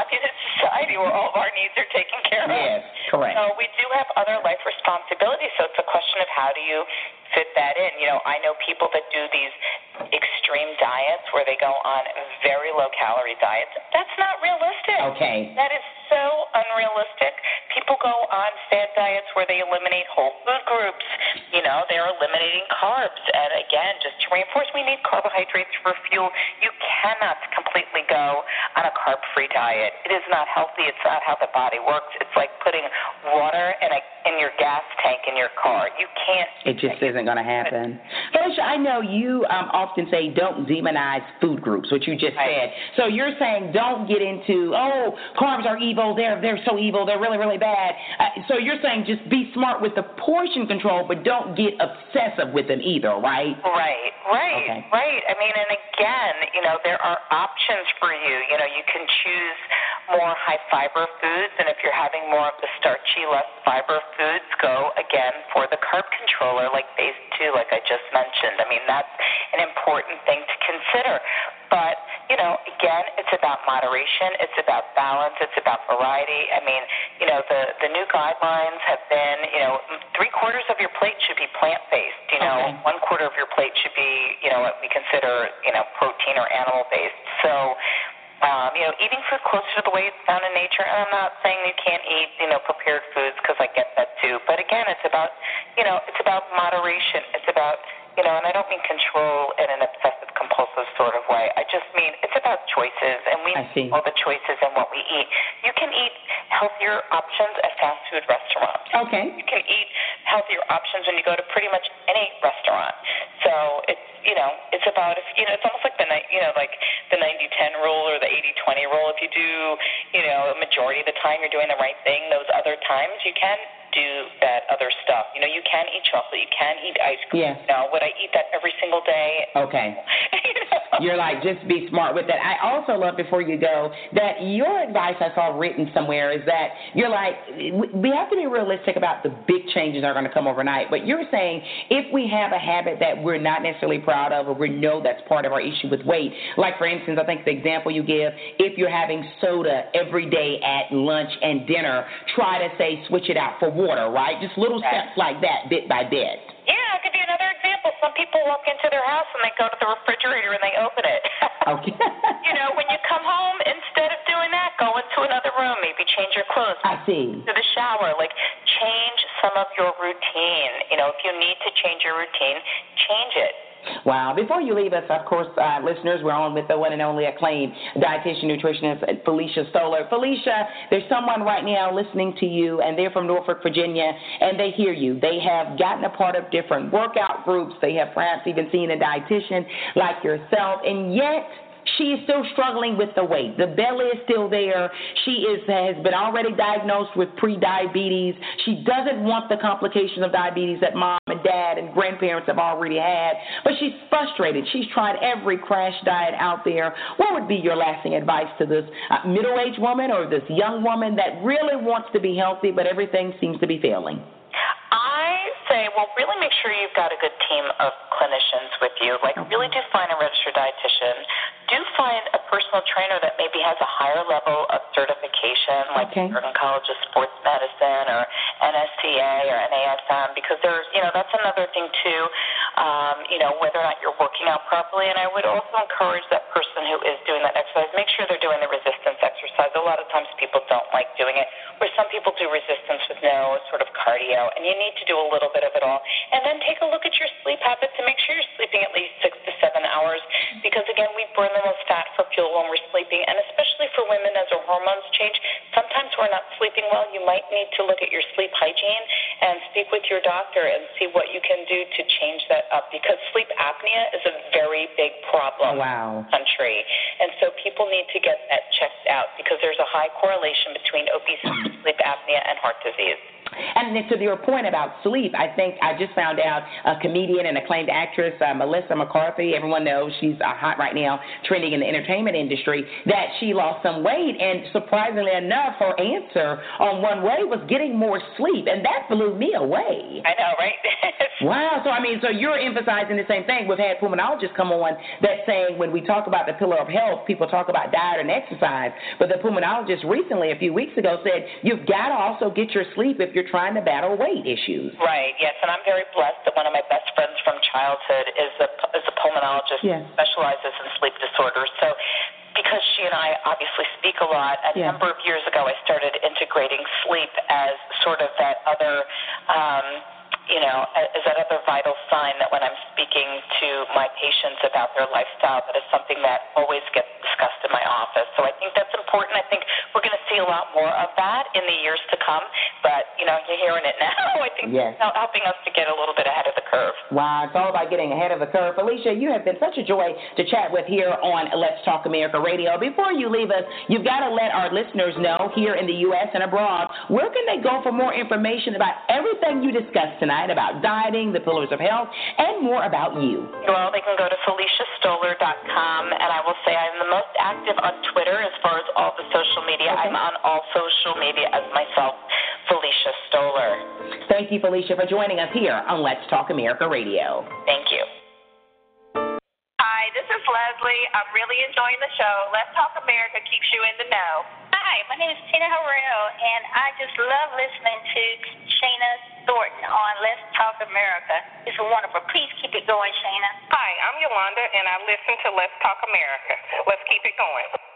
in society where all of our needs are taken care of. Yes, correct. So we do have other life responsibilities. So it's a question of how do you fit that in. You know, I know people that do these extreme diets where they go on very low calorie diets. That's not realistic. Okay. That is so unrealistic. People go on fad diets where they eliminate whole food groups. You know, they're eliminating carbs. And again, just to reinforce, we need carbohydrates for fuel. You cannot completely go on a carb free diet. It is not healthy. It's not how the body works. It's like putting water in a in your gas tank in your car. You can't It just isn't going to happen. Felicia, I know you um, often say don't demonize food groups, which you just Right. said. So you're saying don't get into, oh, carbs are evil, they're, they're so evil, they're really, really bad. Uh, so you're saying just be smart with the portion control, but don't get obsessive with them either, right? Right, right, Okay. right. I mean, and again, you know, there are options for you. You know, you can choose more high fiber foods, and if you're having more of the starchy, less fiber foods, go again for the carb controller like phase two, like I just mentioned. I mean, that's an important thing to consider. But, you know, again, it's about moderation, it's about balance, it's about variety. I mean, you know, the, the new guidelines have been, you know, three quarters of your plate should be plant based, you know, Okay. one quarter of your plate should be, you know, what we consider, you know, protein or animal based. So, um, you know, eating food closer to the way it's found in nature. And I'm not saying you can't eat, you know, prepared foods because I get that too. But again, it's about, you know, it's about moderation. It's about, you know, and I don't mean control in an obsessive compulsive sort of way. I just mean it's about choices, and we see. all the choices in what we eat. You can eat healthier options at fast food restaurants. Okay. You can eat healthier options when you go to pretty much any restaurant. So it's you know it's about if you know it's almost like the ni- you know like the 90-10 rule or the 80-20 rule. If you do you know a majority of the time you're doing the right thing, those other times you can do that other stuff. You know you can eat chocolate, you can eat ice cream. Yes. You know would I eat that every single day? Okay. you? You're like, just be smart with that. I also love before you go that your advice I saw written somewhere is that you're like, we have to be realistic about the big changes that are going to come overnight. But you're saying if we have a habit that we're not necessarily proud of or we know that's part of our issue with weight, like for instance, I think the example you give, if you're having soda every day at lunch and dinner, try to say switch it out for water, right? Just little steps like that, bit by bit. Yeah, I'll give you another example. Some people walk into their house and they go to the refrigerator and they open it. Okay. you know, when you come home, instead of doing that, go into another room, maybe change your clothes, I see. to the shower. Like, change some of your routine. You know, if you need to change your routine, change it. Wow. Before you leave us, of course, uh, listeners, we're on with the one and only acclaimed dietitian nutritionist Felicia Stoler. Felicia, there's someone right now listening to you, and they're from Norfolk, Virginia, and they hear you. They have gotten a part of different workout groups. They have perhaps even seen a dietitian like yourself, and yet she is still struggling with the weight. The belly is still there. She is has been already diagnosed with pre-diabetes. She doesn't want the complications of diabetes that mom and dad and grandparents have already had. But she's frustrated. She's tried every crash diet out there. What would be your lasting advice to this uh, middle-aged woman or this young woman that really wants to be healthy, but everything seems to be failing? I say, well, really make sure you've got a good team of clinicians with you. Like, really do find a registered dietitian. Do find a personal trainer that maybe has a higher level of certification, like Okay. American College of Sports Medicine or NSCA or NASM, because there's, you know, that's another thing too. Um, you know, whether or not you're working out properly. And I would also encourage that person who is doing that exercise, make sure they're doing the resistance exercise. A lot of times people don't like doing it, where some people do resistance no sort of cardio, and you need to do a little bit of it all. And then take a look at your sleep habits and make sure you're sleeping at least six to seven hours, because again, we burn the most fat for fuel when we're sleeping, and especially for women as our hormones change, sometimes we're not sleeping well. You might need to look at your sleep hygiene and speak with your doctor and see what you can do to change that up, because sleep apnea is a very big problem Wow. country. And so people need to get that checked out because there's a high correlation between obesity, sleep apnea, and heart disease. And to your point about sleep, I think I just found out a comedian and acclaimed actress, uh, Melissa McCarthy, everyone knows she's uh, hot right now, trending in the entertainment industry, that she lost some weight. And surprisingly enough, her answer on one way was getting more sleep. And that blew me away. I know, right? wow. So, I mean, so you're emphasizing the same thing. We've had pulmonologists come on that saying when we talk about the pillar of health, people talk about diet and exercise. But the pulmonologist recently, a few weeks ago, said you've got to also get your sleep if you're trying to battle weight issues. Right. Yes, and I'm very blessed that one of my best friends from childhood is a is a pulmonologist yes. who specializes in sleep disorders. So because she and I obviously speak a lot, a yeah. number of years ago I started integrating sleep as sort of that other um you know, is that other vital sign that when I'm speaking to my patients about their lifestyle, that is something that always gets discussed in my office. So I think that's important. I think we're going to see a lot more of that in the years to come. But, you know, you're hearing it now. I think yes. it's helping us to get a little bit ahead of the curve. Wow, it's all about getting ahead of the curve. Felicia, you have been such a joy to chat with here on Let's Talk America Radio. Before you leave us, you've got to let our listeners know here in the U.S. and abroad, where can they go for more information about everything you discussed tonight? Tonight about dieting, the pillars of health, and more about you. Well, they can go to FeliciaStoler.com, and I will say I'm the most active on Twitter as far as all the social media. Okay. I'm on all social media as myself, Felicia Stoler. Thank you, Felicia, for joining us here on Let's Talk America Radio. Thank you. Hi, this is Leslie. I'm really enjoying the show. Let's Talk America keeps you in the know. Hi, my name is Tina Harrell, and I just love listening to Shana Thornton on Let's Talk America. It's wonderful. Please keep it going, Shana. Hi, I'm Yolanda, and I listen to Let's Talk America. Let's keep it going.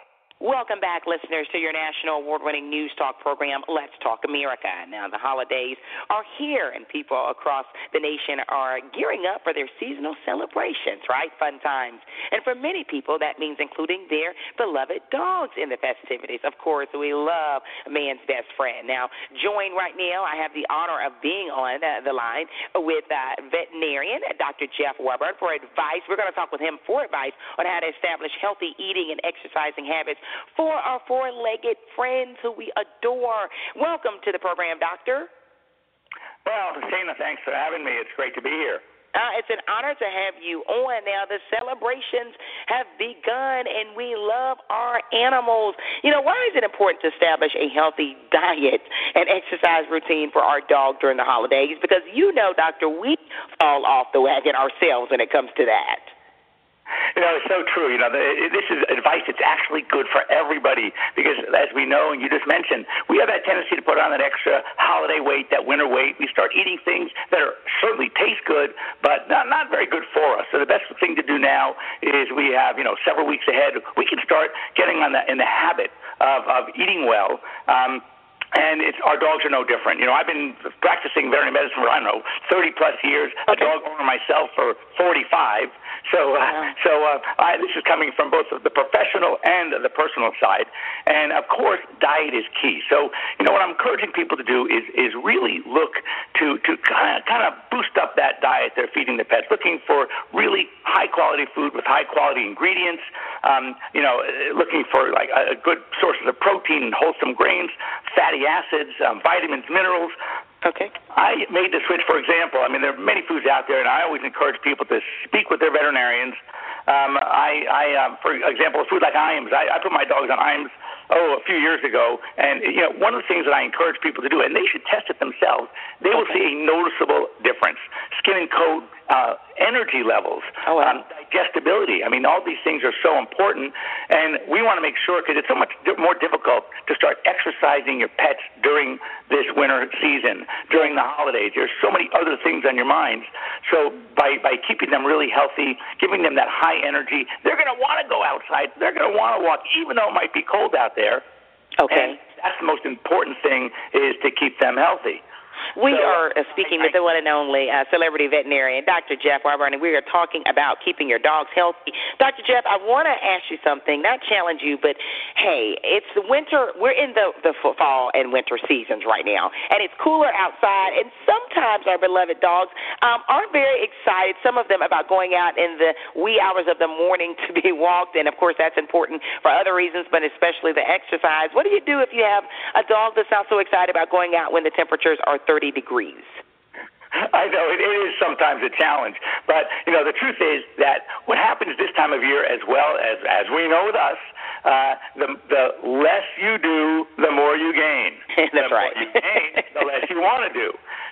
Welcome back, listeners, to your national award winning news talk program, Let's Talk America. Now, the holidays are here, and people across the nation are gearing up for their seasonal celebrations, right? Fun times. And for many people, that means including their beloved dogs in the festivities. Of course, we love man's best friend. Now, join right now, I have the honor of being on uh, the line with uh, veterinarian Dr. Jeff Werber for advice. We're going to talk with him for advice on how to establish healthy eating and exercising habits for our four legged friends who we adore. Welcome to the program, Doctor. Well, Shana, thanks for having me. It's great to be here. Uh, it's an honor to have you on. Now, the celebrations have begun, and we love our animals. You know, why is it important to establish a healthy diet and exercise routine for our dog during the holidays? Because you know, Doctor, we fall off the wagon ourselves when it comes to that. You know, it's so true. You know, this is advice that's actually good for everybody because, as we know, and you just mentioned, we have that tendency to put on that extra holiday weight, that winter weight. We start eating things that are certainly taste good, but not not very good for us. So the best thing to do now is we have, you know, several weeks ahead. We can start getting on the in the habit of of eating well. Um, and it's our dogs are no different. You know, I've been practicing veterinary medicine for I don't know 30 plus years. Okay. A dog owner myself for 45. So, uh, Wow. so uh, I, this is coming from both the professional and the personal side. And of course, diet is key. So, you know, what I'm encouraging people to do is is really look to to kind of kind of boost up that diet they're feeding the pets, looking for really high quality food with high quality ingredients. Um, you know, looking for like a, a good sources of protein and wholesome grains, fatty acids, um, vitamins, minerals. Okay. I made the switch, for example. I mean, there are many foods out there, and I always encourage people to speak with their veterinarians. Um, I, I uh, for example, a food like IAMS, I, I put my dogs on IAMS oh a few years ago, and you know one of the things that I encourage people to do, and they should test it themselves. They will see a noticeable difference: skin and coat, uh, energy levels, Oh, wow. um, digestibility. I mean, all these things are so important, and we want to make sure because it's so much di- more difficult to start exercising your pets during this winter season, during the holidays. There's so many other things on your minds. So by by keeping them really healthy, giving them that high energy, they're going to want to go outside. They're going to want to walk, even though it might be cold out there. Okay. And that's the most important thing is to keep them healthy. We So, are uh, speaking with the one and only uh, celebrity veterinarian, Dr. Jeff Werber, and we are talking about keeping your dogs healthy. Dr. Jeff, I want to ask you something, not challenge you, but hey, it's the winter. We're in the, the fall and winter seasons right now, and it's cooler outside, and sometimes our beloved dogs um, aren't very excited, some of them, about going out in the wee hours of the morning to be walked, and of course, that's important for other reasons, but especially the exercise. What do you do if you have a dog that's not so excited about going out when the temperatures are 30 degrees. I know it is sometimes a challenge, but you know the truth is that what happens this time of year, as well as as we know with us, uh, the the less you do, the more you gain. That's the right. More you gain, the less you want to do.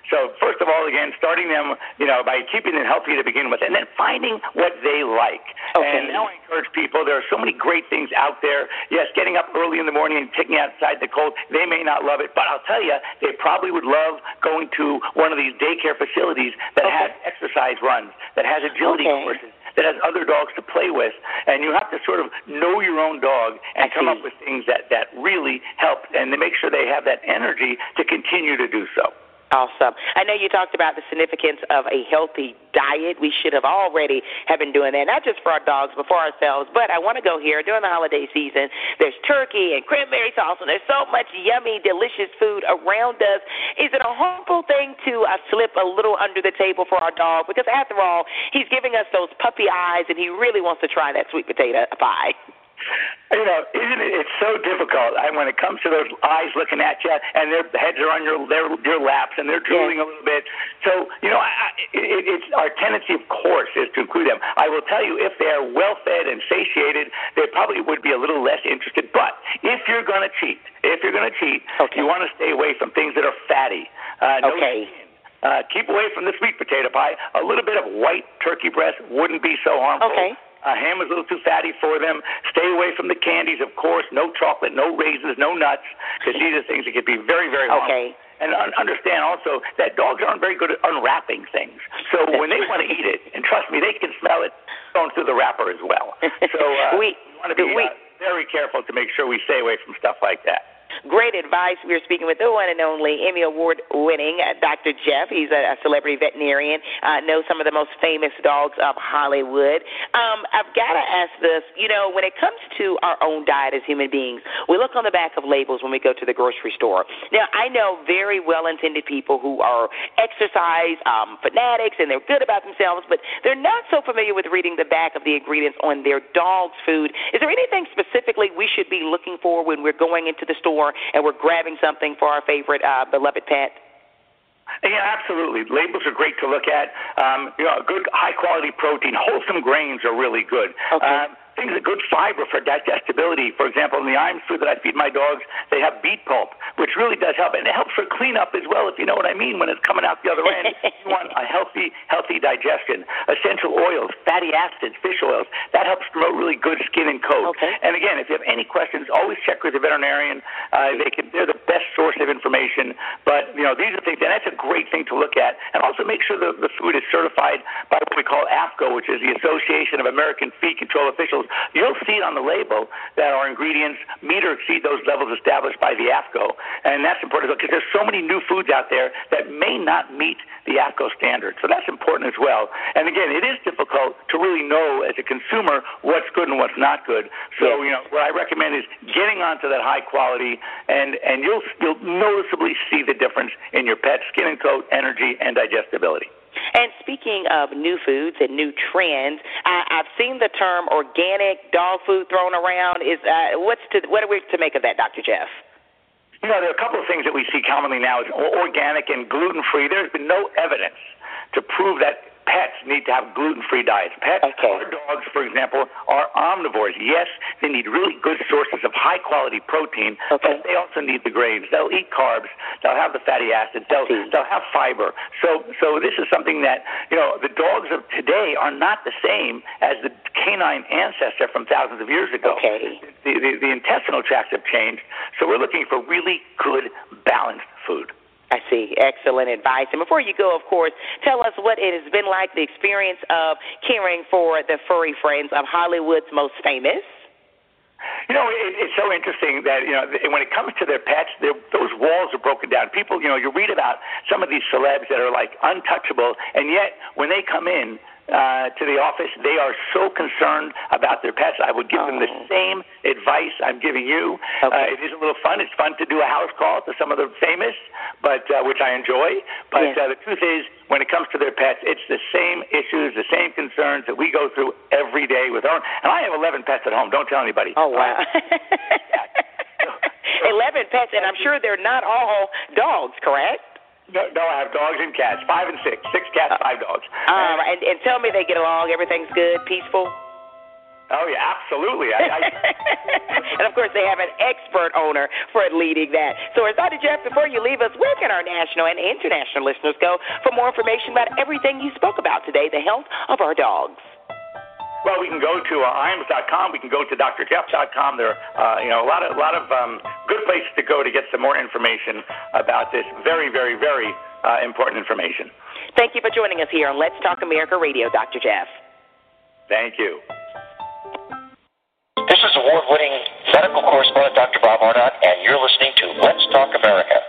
So first of all, again, starting them, you know, by keeping them healthy to begin with, and then finding what they like. Okay. And now I encourage people. There are so many great things out there. Yes, getting up early in the morning and taking outside the cold. They may not love it, but I'll tell you, they probably would love going to one of these daycare facilities that Okay. has exercise runs, that has agility Okay. courses, that has other dogs to play with, and you have to sort of know your own dog and I come see. up with things that that really help and to make sure they have that energy to continue to do so. Awesome. I know you talked about the significance of a healthy diet. We should have already have been doing that, not just for our dogs, but for ourselves. But I want to go here during the holiday season. There's turkey and cranberry sauce, and there's so much yummy, delicious food around us. Is it a harmful thing to uh, slip a little under the table for our dog? Because after all, he's giving us those puppy eyes, and he really wants to try that sweet potato pie. You know, isn't it? It's so difficult. And when it comes to those eyes looking at you, and their heads are on your their your laps, and they're drooling a little bit. So, you know, I, I, it, it's our tendency, of course, is to include them. I will tell you, if they are well fed and satiated, they probably would be a little less interested. But if you're going to cheat, if you're going to cheat, Okay. you want to stay away from things that are fatty. Uh, no Okay. Uh, keep away from the sweet potato pie. A little bit of white turkey breast wouldn't be so harmful. Okay. Uh, ham is a little too fatty for them. Stay away from the candies, of course. No chocolate, no raisins, no nuts, because these are things that can be very, very harmful. Okay. And un- understand also that dogs aren't very good at unwrapping things. So when they want to eat it, and trust me, they can smell it going through the wrapper as well. So uh, We- want to be we- uh, very careful to make sure we stay away from stuff like that. Great advice. We are speaking with the one and only Emmy Award winning Dr. Jeff. He's a, a celebrity veterinarian, uh, knows some of the most famous dogs of Hollywood. Um, I've got to ask this you know, when it comes to our own diet as human beings, we look on the back of labels when we go to the grocery store. Now, I know very well intended people who are exercise um, fanatics and they're good about themselves, but they're not so familiar with reading the back of the ingredients on their dog's food. Is there anything specifically we should be looking for when we're going into the store and we're grabbing something for our favorite uh, beloved pet? Yeah, absolutely. Labels are great to look at. Um, you know, good high quality protein, wholesome grains are really good. Okay. Um, things that good fiber for digestibility. For example, in the IAMS food that I feed my dogs, they have beet pulp, which really does help, and it helps for cleanup as well. If you know what I mean, when it's coming out the other end, you want a healthy, healthy digestion. Essential oils, fatty acids, fish oils, that helps promote really good skin and coat. Okay. And again, if you have any questions, always check with the veterinarian. Uh, they can, they're the best source of information. But you know, these are things, and that's a great thing to look at. And also make sure the, the food is certified by what we call AAFCO, which is the Association of American Feed Control Officials. You'll see it on the label that our ingredients meet or exceed those levels established by the AAFCO, and that's important because there's so many new foods out there that may not meet the AAFCO standard. So that's important as well. And again, it is difficult to really know as a consumer what's good and what's not good. So you know, what I recommend is getting onto that high quality, and and you'll you'll noticeably see the difference in your pet's skin and coat, energy, and digestibility. And speaking of new foods and new trends, I, I've seen the term organic dog food thrown around. Is uh, what's to what are we to make of that, Dr. Jeff? You know, there are a couple of things that we see commonly now is organic and gluten free. There's been no evidence to prove that pets need to have gluten free diets. Pets, Okay. our dogs, for example, are omnivores. Yes, they need really good sources of high quality protein, Okay. but they also need the grains. They'll eat carbs. They'll have the fatty acids. They'll they'll have fiber. So so this is something that you know the dogs of today are not the same as the canine ancestor from thousands of years ago Okay. the, the, the intestinal tracts have changed. So we're looking for really good, balanced food. I see. Excellent advice. And before you go, of course, tell us what it has been like the experience of caring for the furry friends of Hollywood's most famous. You know, it, it's so interesting that you know when it comes to their pets, those walls are broken down. People, you know, you read about some of these celebs that are like untouchable, and yet when they come in uh, to the office, they are so concerned about their pets. I would give them the Oh. same advice I'm giving you. Okay. Uh, it is a little fun. It's fun to do a house call to some of the famous, but uh, which I enjoy. But Yes. uh, the truth is, when it comes to their pets, it's the same issues, the same concerns that we go through every day with our. And I have 11 pets at home. Don't tell anybody. Oh wow. Uh, Eleven pets, and I'm sure they're not all dogs, correct? No, no, I have dogs and cats. Five and six. Six cats, five dogs. Um, and, and tell me they get along. Everything's good, peaceful. Oh yeah, absolutely. I, I... and of course, they have an expert owner for leading that. So, Dr. Jeff, before you leave us, where can our national and international listeners go for more information about everything you spoke about today, the health of our dogs? Well, we can go to uh, iams.com. We can go to drjeff.com. There, are, uh, you know, a lot of a lot of um, good places to go to get some more information about this very, very, very uh, important information. Thank you for joining us here on Let's Talk America Radio, Dr. Jeff. Thank you. This is award-winning medical correspondent Dr. Bob Arnot, and you're listening to Let's Talk America Radio.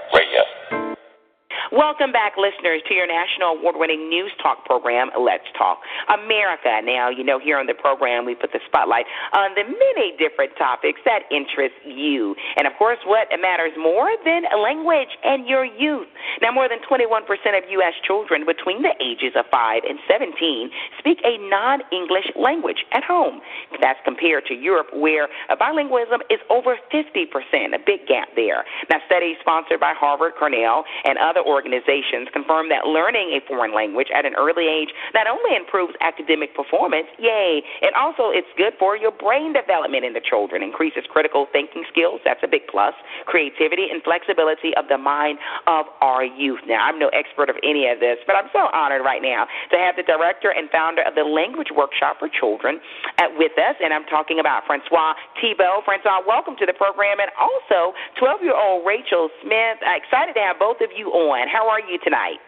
Welcome back, listeners, to your national award winning news talk program, Let's Talk America. Now, you know, here on the program, we put the spotlight on the many different topics that interest you. And of course, what matters more than language and your youth? Now, more than 21% of U.S. children between the ages of 5 and 17 speak a non English language at home. That's compared to Europe, where bilingualism is over 50%, a big gap there. Now, studies sponsored by Harvard, Cornell, and other organizations organizations confirm that learning a foreign language at an early age not only improves academic performance, yay, it also it's good for your brain development in the children, increases critical thinking skills, that's a big plus, creativity and flexibility of the mind of our youth. Now, I'm no expert of any of this, but I'm so honored right now to have the director and founder of the Language Workshop for Children at, with us, and I'm talking about Francois Thibaut. Francois, welcome to the program, and also 12 year old Rachel Smith. Uh, excited to have both of you on. How are you tonight?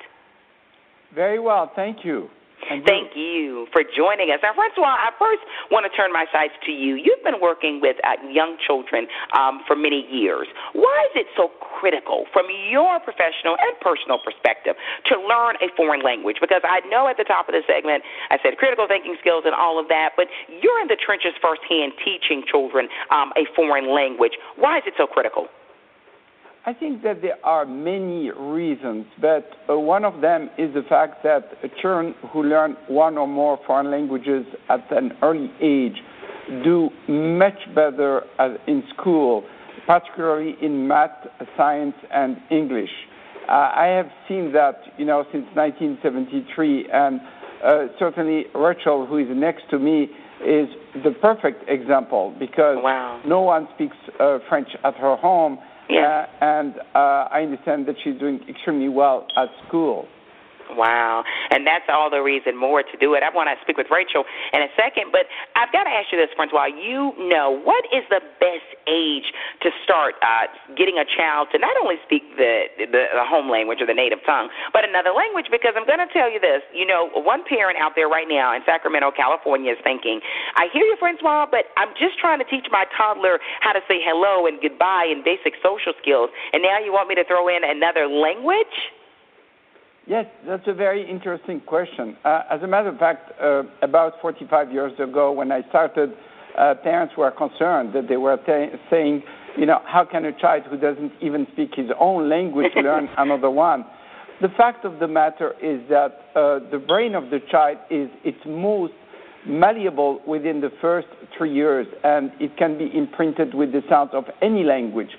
Very well, thank you. Thank you for joining us. Now, Francois, I first want to turn my sights to you. You've been working with uh, young children um, for many years. Why is it so critical, from your professional and personal perspective, to learn a foreign language? Because I know at the top of the segment I said critical thinking skills and all of that, but you're in the trenches firsthand teaching children um, a foreign language. Why is it so critical? I think that there are many reasons, but uh, one of them is the fact that children who learn one or more foreign languages at an early age do much better in school, particularly in math, science, and English. Uh, I have seen that, you know, since 1973, and uh, certainly Rachel, who is next to me, is the perfect example because wow. no one speaks French at her home yeah. Uh, and uh, I understand that she's doing extremely well at school. Wow. And that's all the reason more to do it. I want to speak with Rachel in a second, but I've got to ask you this, Francois. You know, what is the best age to start uh, getting a child to not only speak the, the, the home language or the native tongue, but another language? Because I'm going to tell you this. You know, one parent out there right now in Sacramento, California is thinking, I hear you, Francois, but I'm just trying to teach my toddler how to say hello and goodbye and basic social skills, and now you want me to throw in another language? Yes, that's a very interesting question. Uh, as a matter of fact, uh, about 45 years ago, when I started, uh, parents were concerned that they were saying, you know, how can a child who doesn't even speak his own language learn another one? The fact of the matter is that uh, the brain of the child is its most malleable within the first three years, and it can be imprinted with the sounds of any language.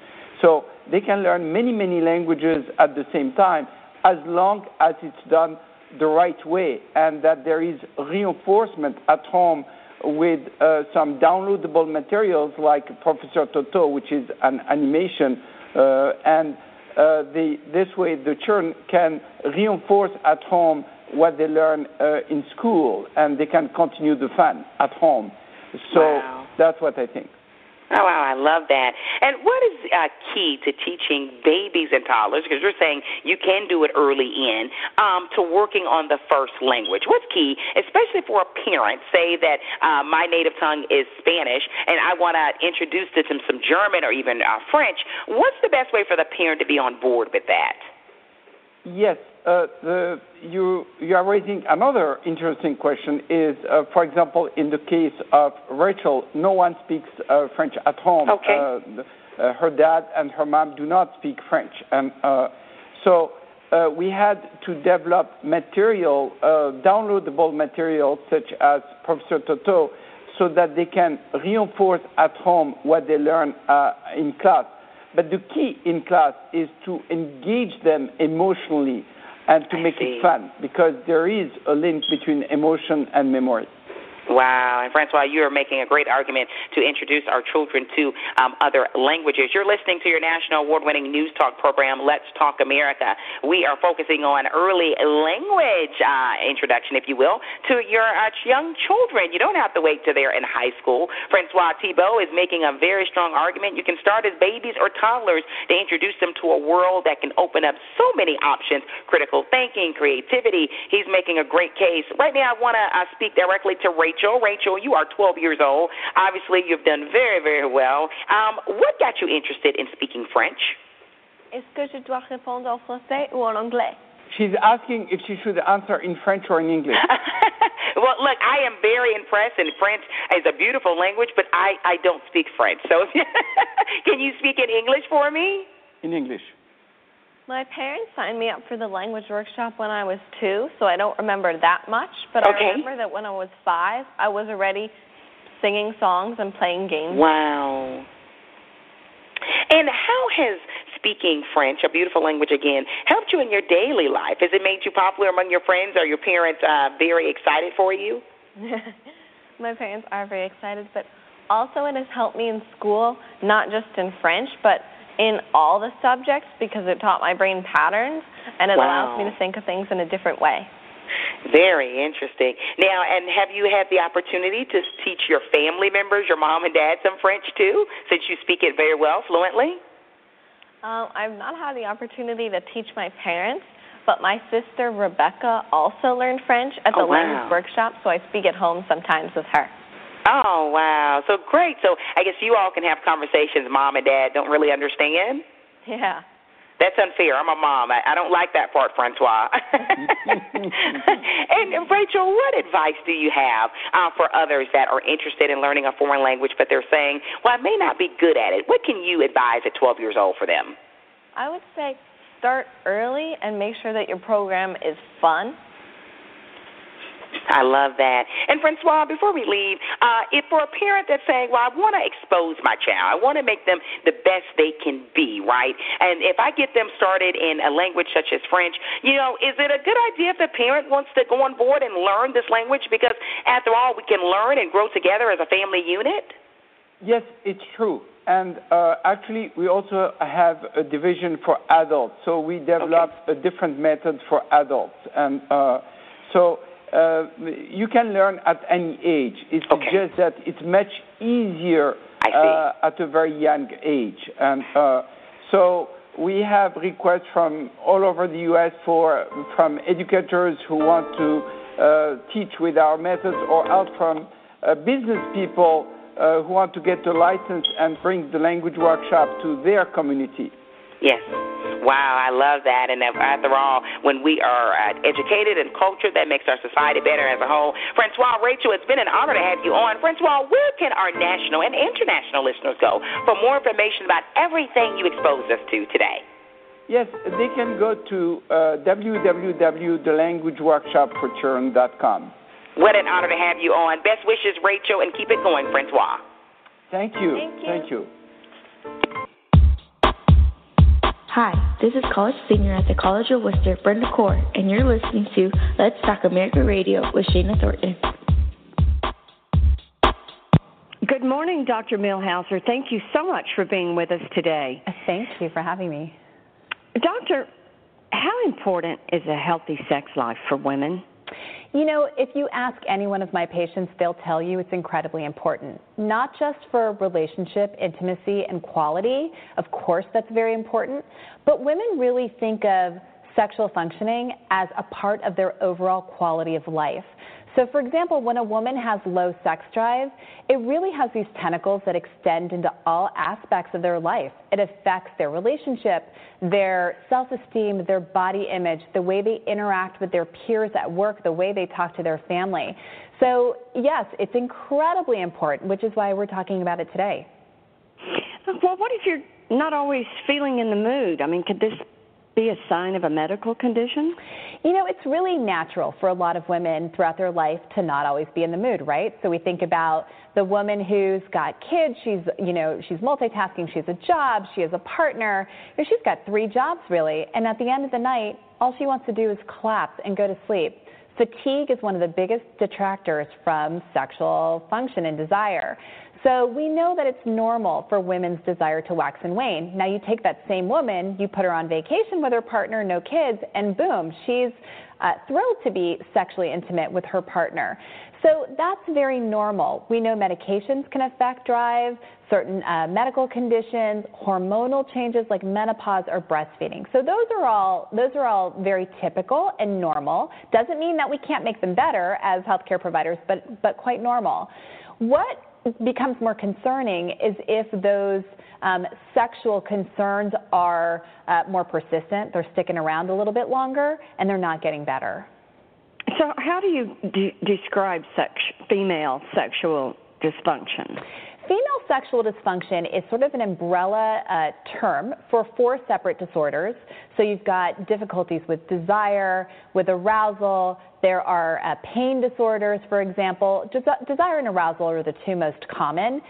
So they can learn many, many languages at the same time as long as it's done the right way and that there is reinforcement at home with uh, some downloadable materials like Professor Toto, which is an animation, uh, and uh, the, this way the children can reinforce at home what they learn uh, in school and they can continue the fun at home. So wow. that's what I think. Oh, wow, I love that. And what is uh, key to teaching babies and toddlers, because you're saying you can do it early in, um, to working on the first language? What's key, especially for a parent, say that uh, my native tongue is Spanish and I want to introduce to them some German or even uh, French. What's the best way for the parent to be on board with that? Yes, you, you are raising another interesting question is, uh, for example, in the case of Rachel, no one speaks uh, French at home. Okay. Uh, her dad and her mom do not speak French. And uh, so uh, we had to develop material, downloadable material, such as Professor Toto, so that they can reinforce at home what they learn in class. But the key in class is to engage them emotionally and to make it fun because there is a link between emotion and memory. Wow. And Francois, you are making a great argument to introduce our children to um, other languages. You're listening to your national award winning news talk program, Let's Talk America. We are focusing on early language uh, introduction, if you will, to your uh, young children. You don't have to wait till they're in high school. Francois Thibaut is making a very strong argument. You can start as babies or toddlers to introduce them to a world that can open up so many options critical thinking, creativity. He's making a great case. Right now, I want to uh, speak directly to Rachel. Rachel. Rachel, you are 12 years old. Obviously, you've done very, very well. Um, what got you interested in speaking French? Est-ce que je dois répondre en français ou en anglais? She's asking if she should answer in French or in English. well, look, I am very impressed, and French is a beautiful language, but I, I don't speak French. So, can you speak in English for me? In English. My parents signed me up for the language workshop when I was two, so I don't remember that much. But okay. I remember that when I was five, I was already singing songs and playing games. Wow. And how has speaking French, a beautiful language again, helped you in your daily life? Has it made you popular among your friends? Are your parents uh, very excited for you? My parents are very excited, but also it has helped me in school, not just in French, but in all the subjects because it taught my brain patterns and it wow. allows me to think of things in a different way. Very interesting. Now, and have you had the opportunity to teach your family members, your mom and dad, some French too, since you speak it very well fluently? Um, I've not had the opportunity to teach my parents, but my sister Rebecca also learned French at the oh, wow. language workshop, so I speak at home sometimes with her. Oh, wow. So great. So I guess you all can have conversations mom and dad don't really understand? Yeah. That's unfair. I'm a mom. I, I don't like that part, Francois. and Rachel, what advice do you have uh, for others that are interested in learning a foreign language, but they're saying, well, I may not be good at it? What can you advise at 12 years old for them? I would say start early and make sure that your program is fun I love that. And Francois, before we leave, uh, if for a parent that's saying, well, I want to expose my child, I want to make them the best they can be, right? And if I get them started in a language such as French, you know, is it a good idea if the parent wants to go on board and learn this language? Because after all, we can learn and grow together as a family unit. Yes, it's true. And uh, actually, we also have a division for adults. So we developed okay. a different method for adults. And uh, so you can learn at any age. It's just that it's much easier uh, at a very young age. And uh, so we have requests from all over the U.S. for from educators who want to uh, teach with our methods, or out from uh, business people uh, who want to get the license and bring the language workshop to their community. Yes. Wow, I love that. And after all, when we are uh, educated and cultured, that makes our society better as a whole. Francois, Rachel, it's been an honor to have you on. Francois, where can our national and international listeners go for more information about everything you exposed us to today? Yes, they can go to uh, www.thelanguageworkshopforchildren.com. What an honor to have you on. Best wishes, Rachel, and keep it going, Francois. Thank you. Thank you. Thank you. Hi, this is college senior at the College of Wooster, Brenda Core, and you're listening to Let's Talk America Radio with Shana Thornton. Good morning, Dr. Millheiser. Thank you so much for being with us today. Thank you for having me. Doctor, how important is a healthy sex life for women? You know, if you ask any one of my patients, they'll tell you it's incredibly important. Not just for relationship, intimacy, and quality. Of course, that's very important. But women really think of sexual functioning as a part of their overall quality of life. So, for example, when a woman has low sex drive, it really has these tentacles that extend into all aspects of their life. It affects their relationship, their self esteem, their body image, the way they interact with their peers at work, the way they talk to their family. So, yes, it's incredibly important, which is why we're talking about it today. Well, what if you're not always feeling in the mood? I mean, could this be a sign of a medical condition? You know, it's really natural for a lot of women throughout their life to not always be in the mood, right? So we think about the woman who's got kids, she's, you know, she's multitasking, she has a job, she has a partner, you know, she's got three jobs really, and at the end of the night, all she wants to do is collapse and go to sleep. Fatigue is one of the biggest detractors from sexual function and desire. So we know that it's normal for women's desire to wax and wane. Now you take that same woman, you put her on vacation with her partner, no kids, and boom, she's uh, thrilled to be sexually intimate with her partner. So that's very normal. We know medications can affect drive, certain uh, medical conditions, hormonal changes like menopause or breastfeeding. So those are all those are all very typical and normal. Doesn't mean that we can't make them better as healthcare providers, but but quite normal. What becomes more concerning is if those um, sexual concerns are uh, more persistent, they're sticking around a little bit longer, and they're not getting better. So, how do you de- describe sex- female sexual dysfunction? Female sexual dysfunction is sort of an umbrella uh, term for four separate disorders. So you've got difficulties with desire, with arousal. There are uh, pain disorders, for example. Des- desire and arousal are the two most common.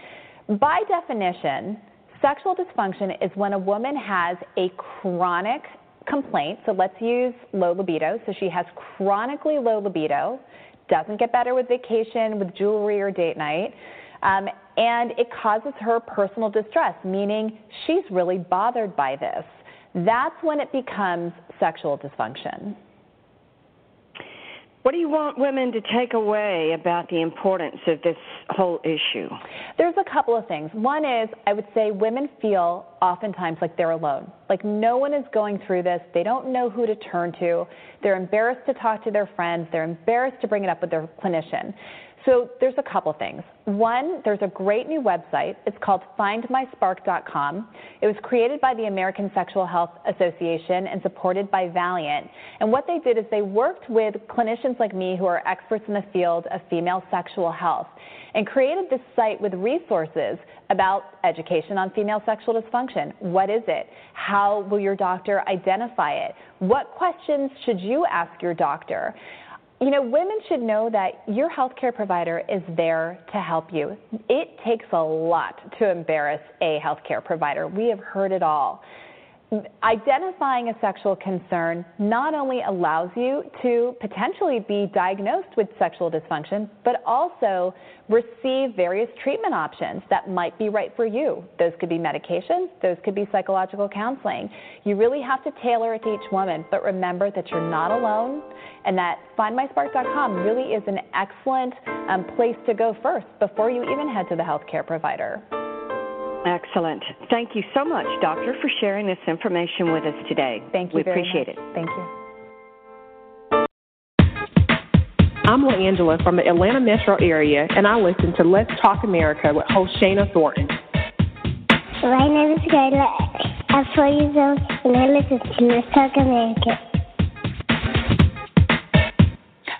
By definition, sexual dysfunction is when a woman has a chronic complaint. So let's use low libido. So she has chronically low libido, doesn't get better with vacation, with jewelry, or date night. Um, and it causes her personal distress, meaning she's really bothered by this. That's when it becomes sexual dysfunction. What do you want women to take away about the importance of this whole issue? There's a couple of things. One is, I would say women feel oftentimes like they're alone. Like no one is going through this. They don't know who to turn to. They're embarrassed to talk to their friends. They're embarrassed to bring it up with their clinician. So there's a couple things. One, there's a great new website. It's called findmyspark.com. It was created by the American Sexual Health Association and supported by Valeant. And what they did is they worked with clinicians like me who are experts in the field of female sexual health and created this site with resources about education on female sexual dysfunction. What is it? How will your doctor identify it? What questions should you ask your doctor? You know, women should know that your healthcare provider is there to help you. It takes a lot to embarrass a healthcare provider. We have heard it all identifying a sexual concern not only allows you to potentially be diagnosed with sexual dysfunction, but also receive various treatment options that might be right for you. Those could be medications, those could be psychological counseling. You really have to tailor it to each woman, but remember that you're not alone and that findmyspark.com really is an excellent um, place to go first before you even head to the healthcare provider. Excellent. Thank you so much, Doctor, for sharing this information with us today. Thank you. We appreciate much. it. Thank you. I'm LaAngela from the Atlanta metro area, and I listen to Let's Talk America with host Shana Thornton. My name is Kayla. I'm four years old, and I listen to Let's Talk America.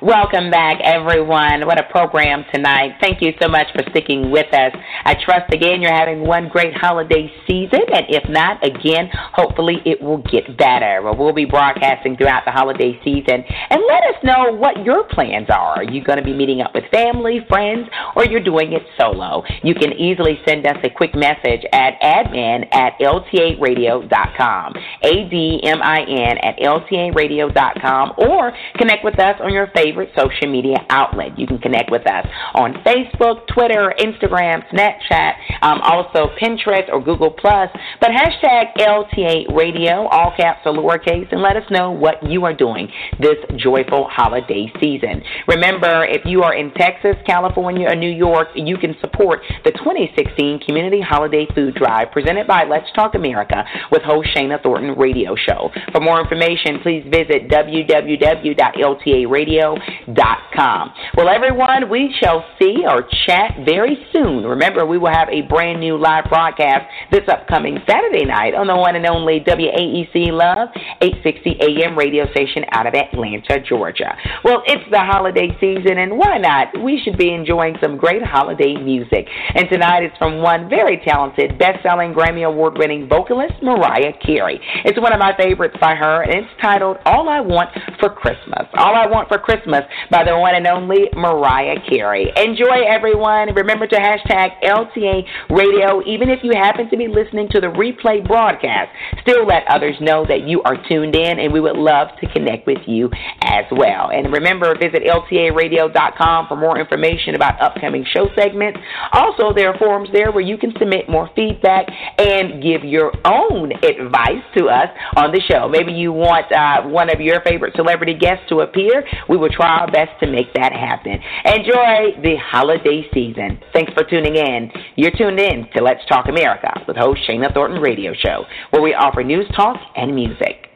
Welcome back, everyone. What a program tonight. Thank you so much for sticking with us. I trust again you're having one great holiday season, and if not, again, hopefully it will get better. Well, we'll be broadcasting throughout the holiday season, and let us know what your plans are. Are you going to be meeting up with family, friends, or you're doing it solo? You can easily send us a quick message at admin at ltaradio.com, A-D-M-I-N at ltaradio.com, or connect with us on your favorite favorite social media outlet. You can connect with us on Facebook, Twitter, Instagram, Snapchat, um, also Pinterest or Google Plus. But hashtag LTA Radio, all caps or lowercase, and let us know what you are doing this joyful holiday season. Remember, if you are in Texas, California, or New York, you can support the 2016 Community Holiday Food Drive presented by Let's Talk America with host Shana Thornton Radio Show. For more information, please visit www.ltaradio.com LTARadio.com. Well, everyone, we shall see or chat very soon. Remember, we will have a brand new live broadcast this upcoming Saturday night on the one and only WAEC Love 860 AM radio station out of Atlanta, Georgia. Well, it's the holiday season, and why not? We should be enjoying some great holiday music. And tonight it's from one very talented, best-selling Grammy Award-winning vocalist, Mariah Carey. It's one of my favorites by her, and it's titled All I Want for Christmas. All I Want for Christmas by the one and only Mariah Carey. Enjoy, everyone. Remember to hashtag LTA Radio, even if you happen to be listening to the replay broadcast. Still let others know that you are tuned in, and we would love to connect with you as well. And remember, visit LTARadio.com for more information about upcoming show segments. Also, there are forums there where you can submit more feedback and give your own advice to us on the show. Maybe you want uh, one of your favorite celebrity guests to appear. We will try our best to make that happen. Enjoy the holiday season. Thanks for tuning in. You're tuned in to Let's Talk America with host Shana Thornton Radio Show, where we offer news talk and music.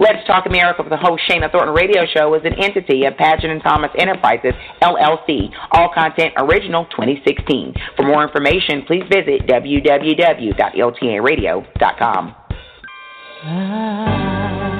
Let's Talk America with the host Shana Thornton Radio Show is an entity of Paget and Thomas Enterprises, LLC. All content original 2016. For more information, please visit www.ltaradio.com. Don't ah.